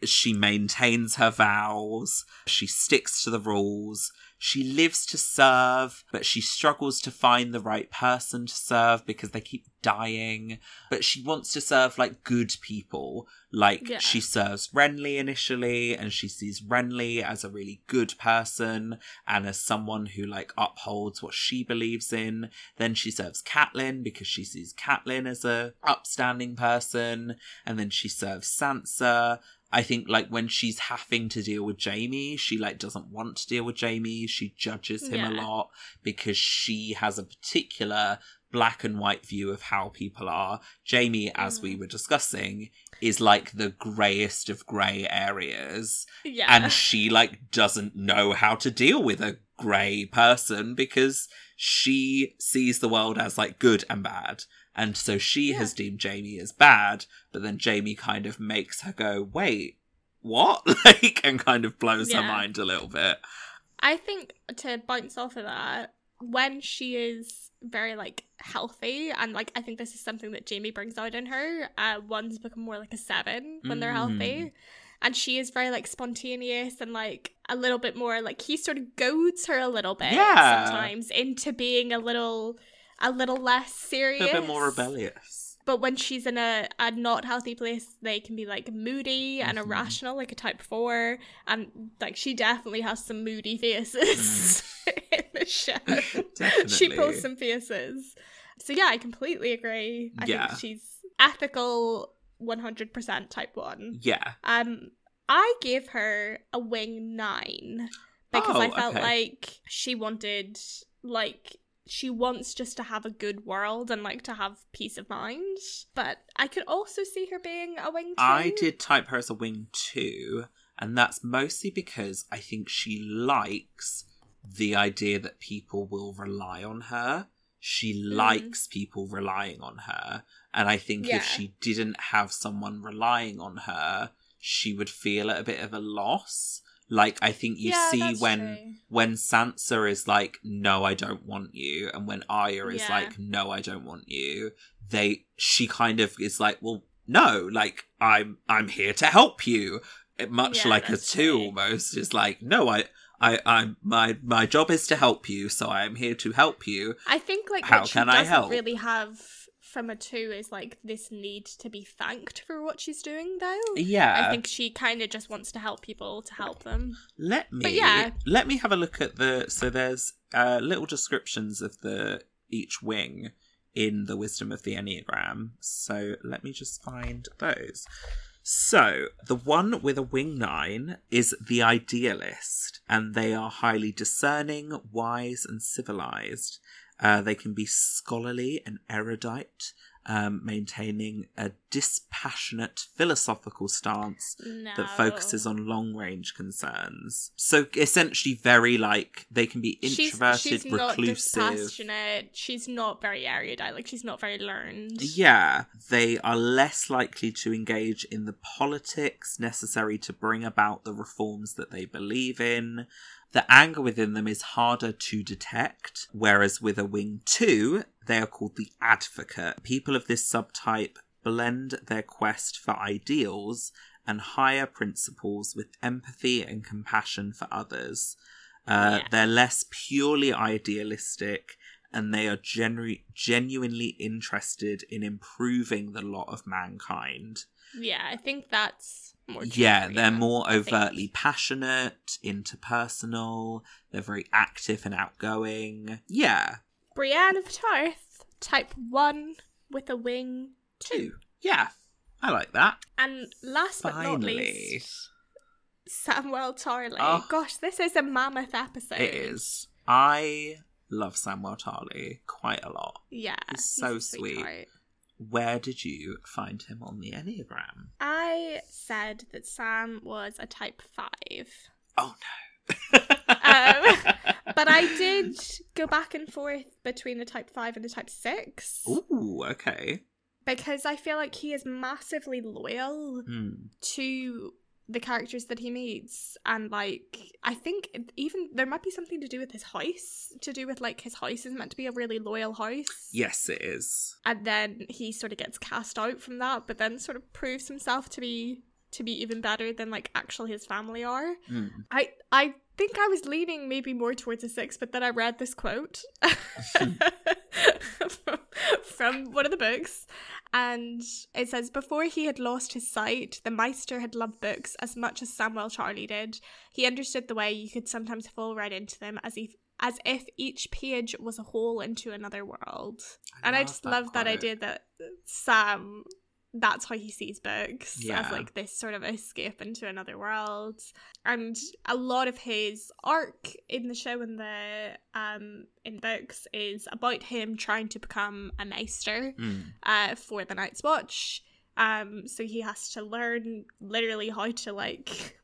She maintains her vows. She sticks to the rules. She lives to serve, but she struggles to find the right person to serve because they keep dying. But she wants to serve like good people. Like Yeah. she serves Renly initially, and she sees Renly as a really good person and as someone who like upholds what she believes in. Then she serves Catelyn because she sees Catelyn as a upstanding person, and then she serves Sansa. I think like when she's having to deal with Jaime, she like doesn't want to deal with Jaime. She judges him a lot because she has a particular black and white view of how people are. Jaime, as we were discussing, is like the greyest of grey areas Yeah. and she like doesn't know how to deal with a grey person because she sees the world as like good and bad and so she Yeah. has deemed jaime as bad but then jaime kind of makes her go wait what like and kind of blows her mind a little bit I think to bounce off of that, when she is very like healthy, and like I think this is something that Jaime brings out in her. Uh, ones become more like a seven when they're Mm. healthy, and she is very like spontaneous and like a little bit more like he sort of goads her a little bit Yeah. sometimes into being a little a little less a serious, little bit more rebellious But when she's in a, a not healthy place, they can be like moody and Mhm. irrational, like a type four. And like she definitely has some moody faces in show. She. Pulls some faces. So yeah, I completely agree. I Yeah. think she's ethical 100% type one. yeah Um, I gave her a wing nine because I Oh, felt okay. like she wanted, like, she wants just to have a good world and like to have peace of mind. But I could also see her being a wing two. I did type her as a wing two, and that's mostly because I think she likes the idea that people will rely on her. She mm. likes people relying on her, and I think Yeah. if she didn't have someone relying on her, she would feel at a bit of a loss. Like I think you Yeah, see when true. when Sansa is like, "No, I don't want you," and when Arya is Yeah. like, "No, I don't want you," they she kind of is like, "Well, no, like I'm I'm here to help you." Much Yeah, like a two, true. almost is like, "No, I." I, I'm my my job is to help you, so I am here to help you. I think like How what she can I help? really have from a two is like this need to be thanked for what she's doing though. Yeah, I think she kind of just wants to help people to help them. Let me yeah. let me have a look at the so there's uh, little descriptions of the each wing in the wisdom of the enneagram. So let me just find those. So the one with a wing nine is the idealist, and they are highly discerning, wise, and civilized. Uh, they can be scholarly and erudite, um, maintaining a dispassionate philosophical stance No. that focuses on long range concerns. So essentially, very like they can be She's- introverted, she's, not reclusive. dispassionate. She's not very erudite. Like she's not very learned. Yeah, they are less likely to engage in the politics necessary to bring about the reforms that they believe in. The anger within them is harder to detect, whereas with a wing 2, they are called the advocate. People of this subtype blend their quest for ideals and higher principles with empathy and compassion for others. Uh, Yeah. They're less purely idealistic and they are genu- genuinely interested in improving the lot of mankind. Yeah, I think that's more. Yeah, they're more overtly passionate, interpersonal, they're very active and outgoing. Yeah, Brienne of Tarth, type one with a wing two. two. Yeah, I like that. And last but not least, Samuel Tarly. Oh. Gosh, this is a mammoth episode. It is. I love Samuel Tarly quite a lot. Yeah, He's so a sweet. Where did you find him on the Enneagram? I said that Sam was a type five. Oh no. um, but I did go back and forth between the type five and the type six. Ooh, okay. Because I feel like he is massively loyal Hmm. to the characters that he meets and like i think even there might be something to do with his house to do with like his house is meant to be a really loyal house Yes, it is. and then he sort of gets cast out from that but then sort of proves himself to be to be even better than like actually his family are Hmm. i i think i was leaning maybe more towards a six but then i read this quote from, from one of the books and it says before he had lost his sight the maester had loved books as much as samuel Tarly did he understood the way you could sometimes fall right into them as if as if each page was a hole into another world and I just that love that quote. idea that Sam that's how he sees books Yeah. as like this sort of escape into another world and a lot of his arc in the show and the um in books is about him trying to become a maester Hmm. uh for the night's watch um so he has to learn literally how to like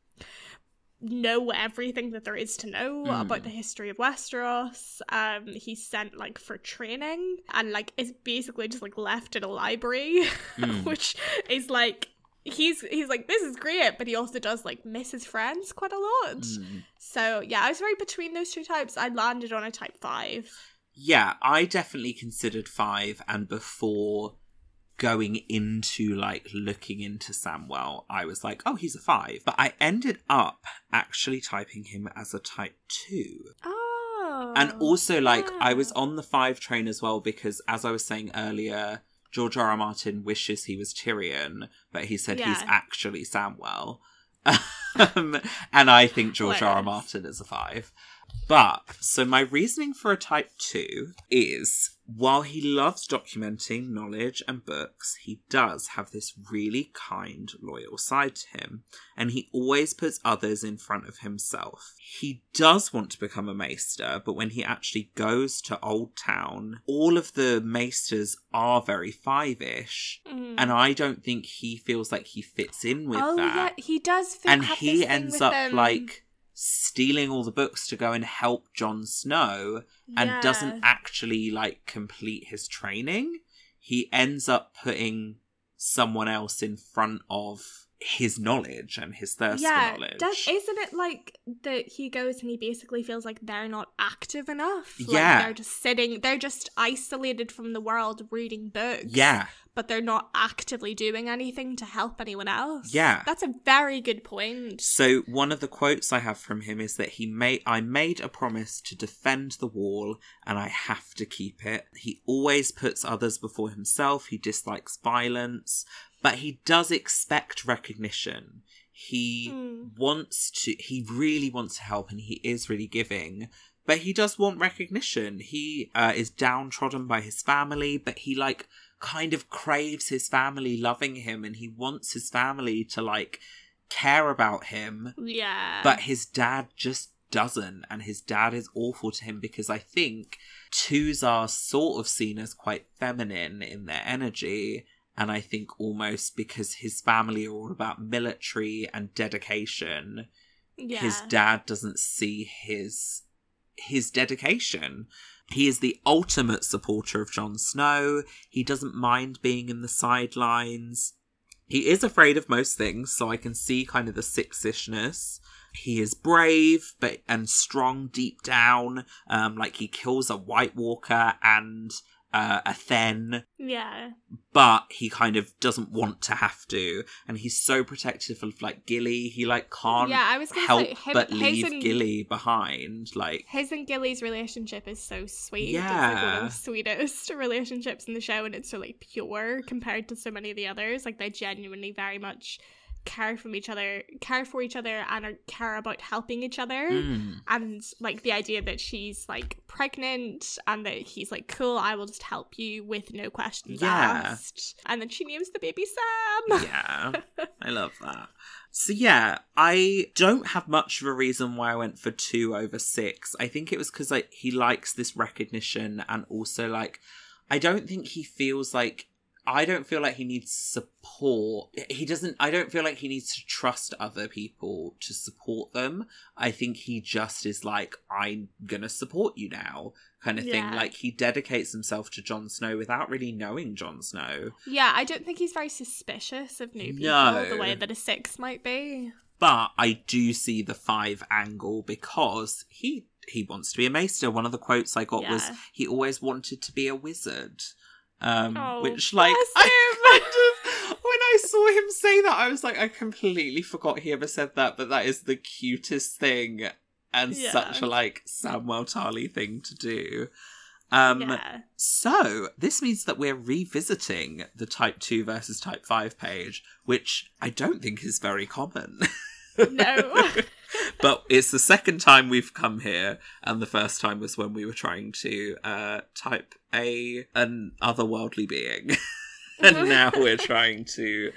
know everything that there is to know Mm. about the history of Westeros. Um, he's sent like for training and like is basically just like left in a library, Mm. which is like he's he's like this is great, but he also does like miss his friends quite a lot. Hmm. So yeah, I was very between those two types. I landed on a type five. Yeah, I definitely considered five, and before going into like looking into Samwell, I was like, oh, he's a five. But I ended up actually typing him as a type two. Oh, And also, like, I was on the five train as well because, as I was saying earlier, George R. R. Martin wishes he was Tyrion, but he said he's actually Samwell. um, and I think George R. R. Martin is a five. But, so my reasoning for a type two is while he loves documenting knowledge and books, he does have this really kind, loyal side to him, and he always puts others in front of himself. He does want to become a maester, but when he actually goes to Old Town, all of the maesters are very five ish, Mm. and I don't think he feels like he fits in with oh that yeah, he does. Fit, and he ends up um, like stealing all the books to go and help Jon Snow and yeah. doesn't actually like complete his training. He ends up putting someone else in front of his knowledge and his thirst yeah, for knowledge. Does, isn't it like that he goes and he basically feels like they're not active enough? Like Yeah. They're just sitting, they're just isolated from the world reading books. yeah, But they're not actively doing anything to help anyone else. Yeah. That's a very good point. So one of the quotes I have from him is that he made I made a promise to defend the wall and I have to keep it. He always puts others before himself. He dislikes violence, but he does expect recognition. He Hmm. wants to he really wants to help and he is really giving. But he does want recognition. He uh, is downtrodden by his family, but he like kind of craves his family loving him and he wants his family to like care about him, Yeah. but his dad just doesn't, and his dad is awful to him because I think twos are sort of seen as quite feminine in their energy, and I think almost because his family are all about military and dedication, yeah. his dad doesn't see his his dedication. He is the ultimate supporter of Jon Snow. He doesn't mind being in the sidelines. He is afraid of most things, so I can see kind of the six-ishness. He is brave but and strong deep down. Um, like he kills a White Walker and uh, a Then Yeah. but he kind of doesn't want to have to and he's so protective of like gilly he like can't Yeah, I was gonna help say, him- but leave and- gilly behind like His and Gilly's relationship is so sweet. It's like one Yeah. of the sweetest relationships in the show, and it's so like pure compared to so many of the others. Like they genuinely very much care from each other, care for each other, and are, care about helping each other. mm, And like the idea that she's like pregnant, and that he's like, "Cool, I will just help you with no questions Yeah. asked." And then she names the baby Sam. yeah i love that so yeah i don't have much of a reason why i went for two over six i think it was because like he likes this recognition and also like i don't think he feels like I don't feel like he needs support. He doesn't. I don't feel like he needs to trust other people to support them. I think he just is like, I'm gonna support you now, kind of thing. Like he dedicates himself to Jon Snow without really knowing Jon Snow. Yeah, I don't think he's very suspicious of new people No. the way that a six might be. But I do see the five angle because he he wants to be a maester. One of the quotes I got was he always wanted to be a wizard. Um, Oh, which like I kind of, when I saw him say that, I was like, I completely forgot he ever said that, but that is the cutest thing and Yeah. such a like Samwell Tarly thing to do. Um, yeah. so, this means that we're revisiting the Type 2 versus Type 5 page, which I don't think is very common. No. but it's the second time we've come here, and the first time was when we were trying to uh, type a an otherworldly being. and now we're trying to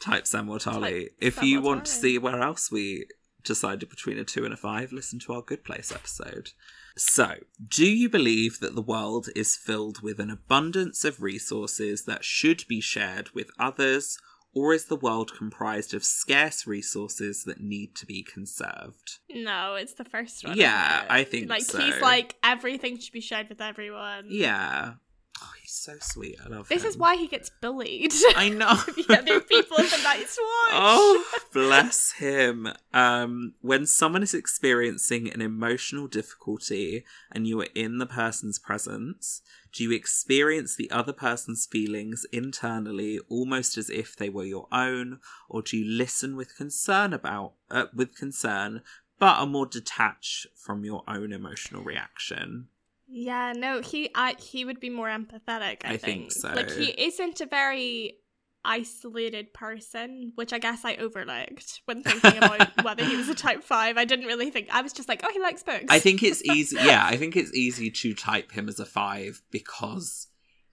type Samuel Tarly. Type If you Samuel want to see where else we decided between a two and a five, listen to our Good Place episode. So, do you believe that the world is filled with an abundance of resources that should be shared with others, or is the world comprised of scarce resources that need to be conserved? No, it's the first one. Yeah. I think like so. he's like everything should be shared with everyone. Yeah. Oh, he's so sweet. I love This him. is why he gets bullied. I know. the other people in the Night's Watch. Oh, bless him. Um, when someone is experiencing an emotional difficulty and you are in the person's presence, do you experience the other person's feelings internally almost as if they were your own, or do you listen with concern about uh, with concern, but are more detached from your own emotional reaction? Yeah, no, he I he would be more empathetic, I, I think so. Like he isn't a very isolated person, which I guess I overlooked when thinking about whether he was a type five. I didn't really think I was just like, oh he likes books. I think it's easy. Yeah, I think it's easy to type him as a five because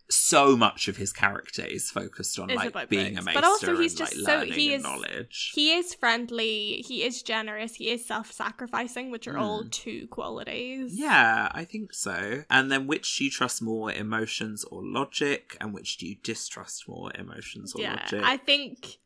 so much of his character is focused on Is like being a But maester also he's and just like so- he is- knowledge. he is friendly, he is generous, he is self sacrificing, which are all Mm. two qualities. Yeah, I think so. And then which do you trust more, emotions or logic? And which do you distrust more, emotions or yeah. logic? I think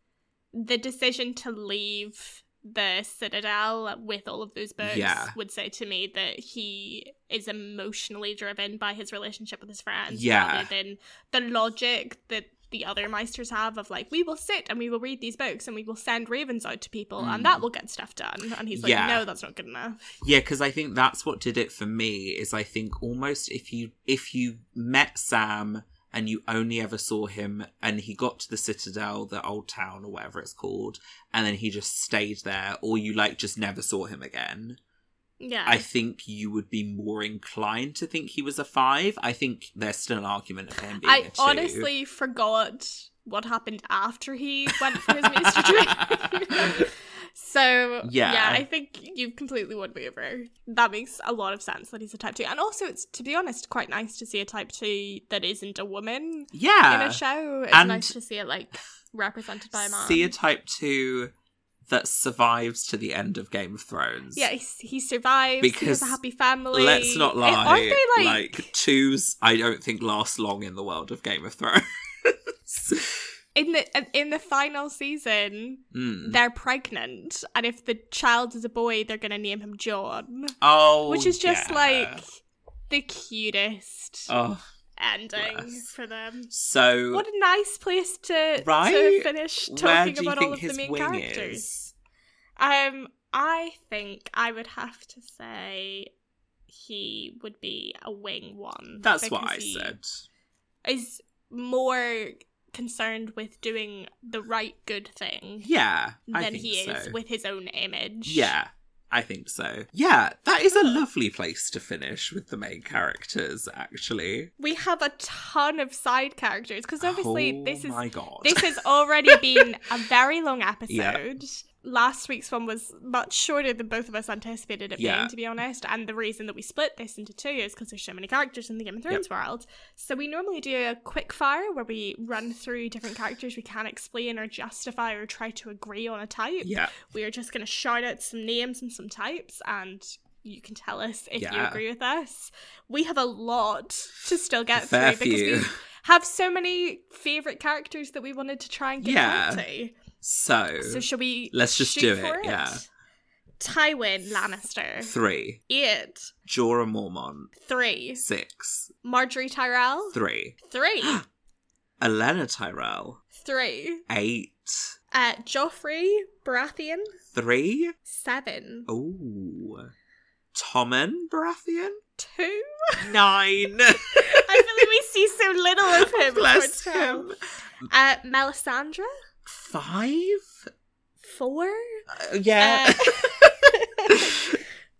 the decision to leave the Citadel with all of those books Yeah. would say to me that he is emotionally driven by his relationship with his friends Yeah. rather than the logic that the other Maesters have of like, we will sit and we will read these books and we will send ravens out to people and Mm. that will get stuff done. And he's like, Yeah. no, that's not good enough. Yeah, because I think that's what did it for me. Is I think almost if you if you met Sam and you only ever saw him and he got to the Citadel, the old town or whatever it's called, and then he just stayed there, or you like just never saw him again. Yeah. I think you would be more inclined to think he was a five. I think there's still an argument of him being a I two. honestly forgot what happened after he went for his training. so Yeah. yeah, I think you've completely won me over. That makes a lot of sense that he's a type two, and also it's to be honest quite nice to see a type two that isn't a woman Yeah, in a show. It's and nice to see it like represented by a man. see a type two that survives to the end of Game of Thrones. yeah, he, he survives. he has Because a happy family. Let's not lie. Aren't they like... like, twos, I don't think last long in the world of Game of Thrones. in the in the final season? Mm. They're pregnant, and if the child is a boy, they're gonna name him Jon. Oh, which is just yeah. like the cutest oh. ending bless. for them. So What a nice place to Right? to finish talking about all of the main characters. is? Um, I think I would have to say he would be a wing one. That's what I said. Is more concerned with doing the right good thing Yeah, I than think he so. is with his own image. Yeah, I think so. Yeah, that is a lovely place to finish with the main characters. Actually, We have a ton of side characters because obviously oh this is this has already been a very long episode. Last week's one was much shorter than both of us anticipated it Yeah. being, to be honest. And the reason that we split this into two is because there's so many characters in the Game of Thrones world. So we normally do a quick fire where we run through different characters we can't explain or justify or try to agree on a type. yeah, We are just going to shout out some names and some types and you can tell us if you agree with us. We have a lot to still get fair through because we have so many favorite characters that we wanted to try and get Yeah. into. So, So shall we? let's just do for it, yeah. Tywin Lannister. three. Eight. Jorah Mormont. Three. Six. Margaery Tyrell. Three. Three. Olenna Tyrell. Three. Eight. Uh, Joffrey Baratheon. Three. Seven. Ooh. Tommen Baratheon. Two. Nine. I feel like we see so little of him. Bless him. Uh, Melisandre. Five. Four. Uh, yeah. Uh,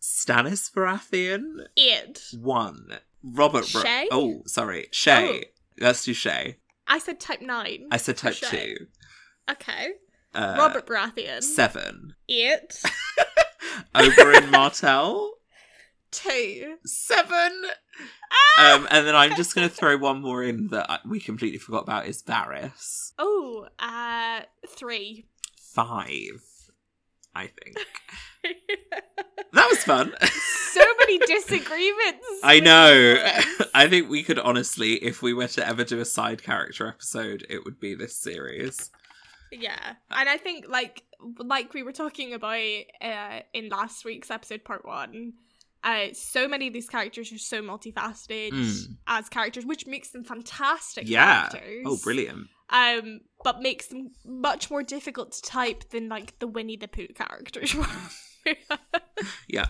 Stannis Baratheon. Eight. One. Robert. Shae? oh, sorry. Shae. Let's do Shae. I said type nine. I said type Shae. two. Okay. Uh, Robert Baratheon. Seven. Eight. Oberyn Martell. Two. Seven. Ah! Um, and then I'm just going to throw one more in that we completely forgot about is Varys. Oh, uh, three. Five, I think. That was fun. so many disagreements. I know. I think we could honestly, if we were to ever do a side character episode, it would be this series. Yeah, and I think like like we were talking about uh, in last week's episode, part one. Uh, so many of these characters are so multifaceted Mm. as characters, which makes them fantastic Yeah. characters. Oh, brilliant. Um, but makes them much more difficult to type than like the Winnie the Pooh characters were. Yeah.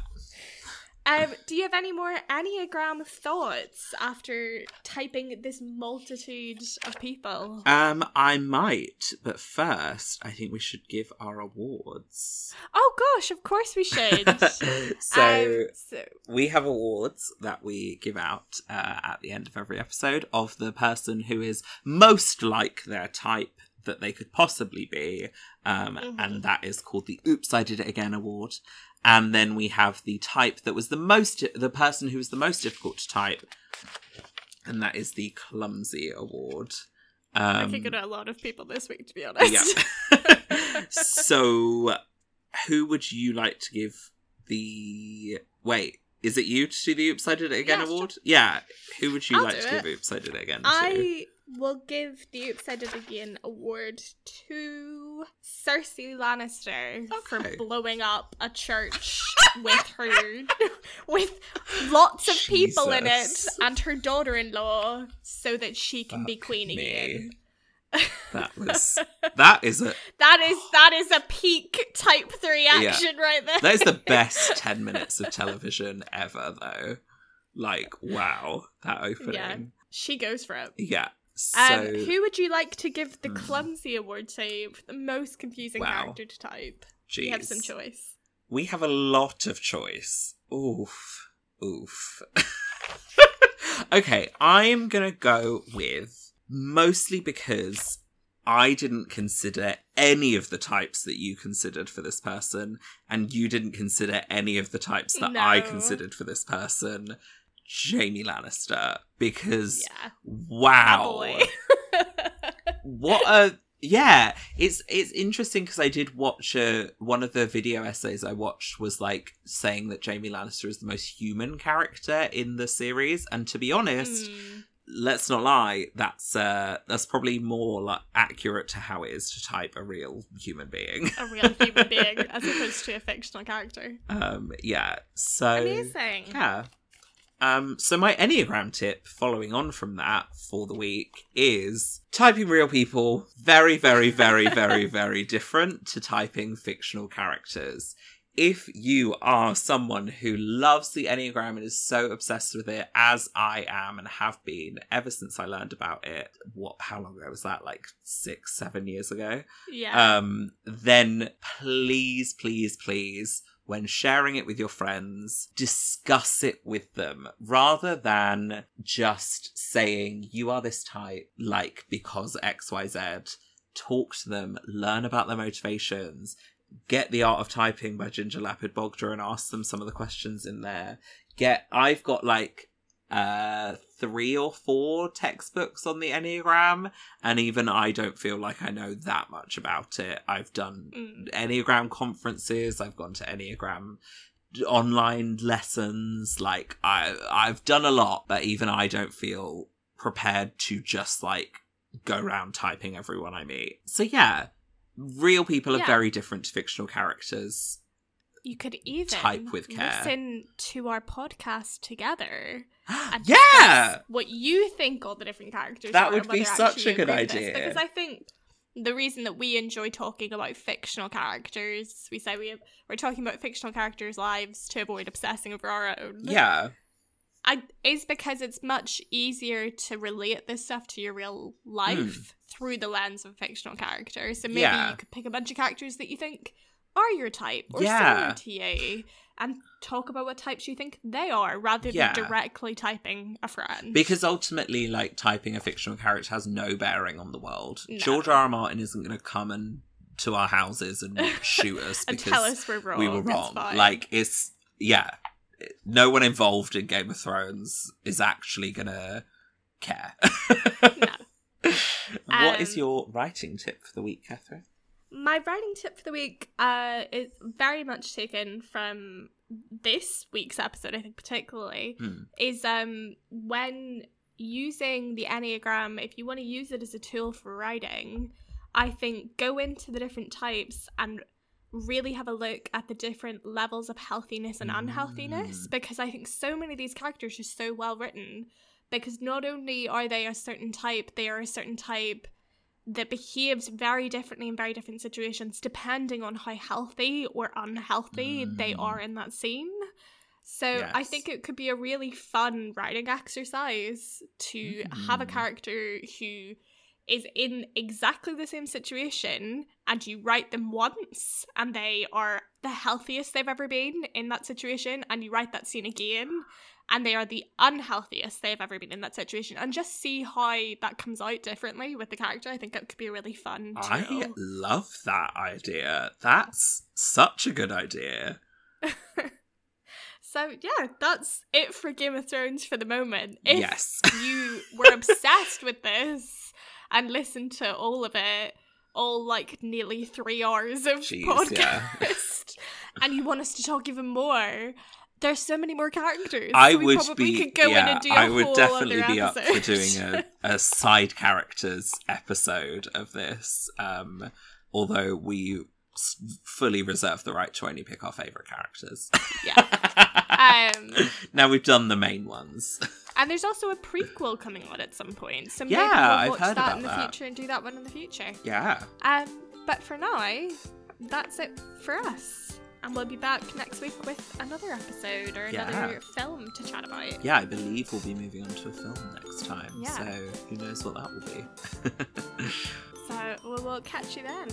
Um, do you have any more Enneagram thoughts after typing this multitude of people? Um, I might, but first, I think we should give our awards. Oh gosh, of course we should. so, Um, so we have awards that we give out uh, at the end of every episode of the person who is most like their type that they could possibly be, um, Mhm. and that is called the "Oops, I Did It Again" award. And then we have the type that was the most, the person who was the most difficult to type, and that is the clumsy award. I Um, think I know a lot of people this week, to be honest. yeah. so, who would you like to give the? Wait, is it you to do the "Oops, I Did It Again" Yeah, sure. award? Yeah. Who would you I'll like do to it. give "Oops, I Did It Again"? To? I will give the Oops I Did It Again award to Cersei Lannister for blowing up a church with her with lots of people in it and her daughter-in-law so that she can be queen me. again. That was that is a That is that is a peak type 3 action right there. that is the best ten minutes of television ever, though. Like, wow, that opening. Yeah. She goes for it. Yeah. So Um, who would you like to give the Hmm. clumsy award to the most confusing Wow. character to type? You have some choice. We have a lot of choice. Oof. Oof. okay, I'm gonna go with mostly because I didn't consider any of the types that you considered for this person, and you didn't consider any of the types that I considered for this person. Jaime Lannister, because Yeah. wow, what a yeah it's it's interesting because i did watch a, one of the video essays i watched was like saying that jaime lannister is the most human character in the series and to be honest Mm, let's not lie that's uh that's probably more like accurate to how it is to type a real human being a real human being as opposed to a fictional character. um yeah so Amazing. yeah. Um, so my Enneagram tip following on from that for the week is typing real people very, very, very, very, very different to typing fictional characters. If you are someone who loves the Enneagram and is so obsessed with it as I am and have been ever since I learned about it, what how long ago was that? Like six, seven years ago? Yeah. um, then please, please, please, when sharing it with your friends, discuss it with them rather than just saying you are this type, like because XYZ. Talk to them, learn about their motivations, get The Art of Typing by Ginger Lapid Bogda and ask them some of the questions in there. Get, I've got like, uh, three or four textbooks on the Enneagram and even I don't feel like I know that much about it. I've done Mm. Enneagram conferences, I've gone to Enneagram online lessons, like I I've done a lot, but even I don't feel prepared to just like go around typing everyone I meet. So yeah, real people are Yeah. very different to fictional characters. You could even Type with care. listen to our podcast together and yeah, what you think all the different characters That are would be such a good idea. Because I think the reason that we enjoy talking about fictional characters, we say we have, we're talking about fictional characters' lives to avoid obsessing over our own. yeah, I is because it's much easier to relate this stuff to your real life hmm. through the lens of a fictional character. So maybe. Yeah. you could pick a bunch of characters that you think are your type or Yeah. similar to you and talk about what types you think they are rather than directly typing a friend. because ultimately, like typing a fictional character has no bearing on the world. No. George R. R. Martin isn't going to come and to our houses and shoot us and because tell us we're wrong. we were wrong. Like it's yeah, no one involved in Game of Thrones is actually gonna care. What is Um, your writing tip for the week, Catherine? My writing tip for the week uh, is very much taken from this week's episode, I think particularly, Hmm. is um when using the Enneagram, if you want to use it as a tool for writing, I think go into the different types and really have a look at the different levels of healthiness and unhealthiness Mm. because I think so many of these characters are so well written because not only are they a certain type, they are a certain type that behaves very differently in very different situations depending on how healthy or unhealthy they Mm. are in that scene. So I think it could be a really fun writing exercise to have a Mm. character who is in exactly the same situation and you write them once and they are the healthiest they've ever been in that situation and you write that scene again and they are the unhealthiest they've ever been in that situation and just see how that comes out differently with the character. I think that could be a really fun I tool. love that idea. That's such a good idea. So yeah, that's it for Game of Thrones for the moment. If yes. you were obsessed with this and listened to all of it, all like nearly three hours of Jeez, podcast, yeah. and you want us to talk even more, there's so many more characters. I so we would probably be could go yeah, in and do a I would definitely be up for doing a, a side characters episode of this. Um although we fully reserve the right to only pick our favorite characters. Um, now we've done the main ones. And there's also a prequel coming on at some point, so maybe Yeah, we'll I've watch heard that about in the that. future and do that one in the future. yeah. Um, but for now, that's it for us. And we'll be back next week with another episode or another Yeah. film to chat about. Yeah, I believe we'll be moving on to a film next time. Yeah. So who knows what that will be. We'll, we'll catch you then.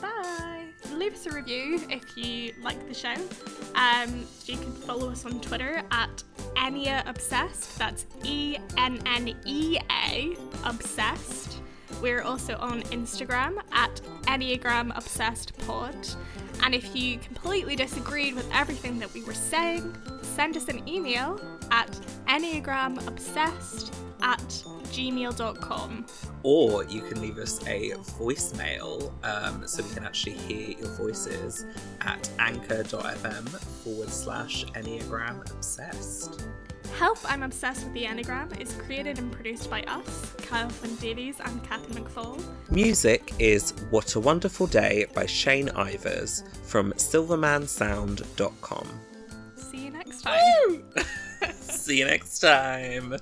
Bye. Leave us a review if you like the show. Um, you can follow us on Twitter at Ennea Obsessed. That's E N N E A Obsessed. We're also on Instagram at Enneagram Obsessed Pod. And if you completely disagreed with everything that we were saying, send us an email at enneagramobsessed at gmail.com. or you can leave us a voicemail um, so we can actually hear your voices at anchor.fm forward slash enneagram obsessed. Help I'm Obsessed with the Enneagram is created and produced by us, Kyle Davies and Kathy McFall. Music is What a Wonderful Day by Shane Ivers from silvermansound.com. See you next time. See you next time.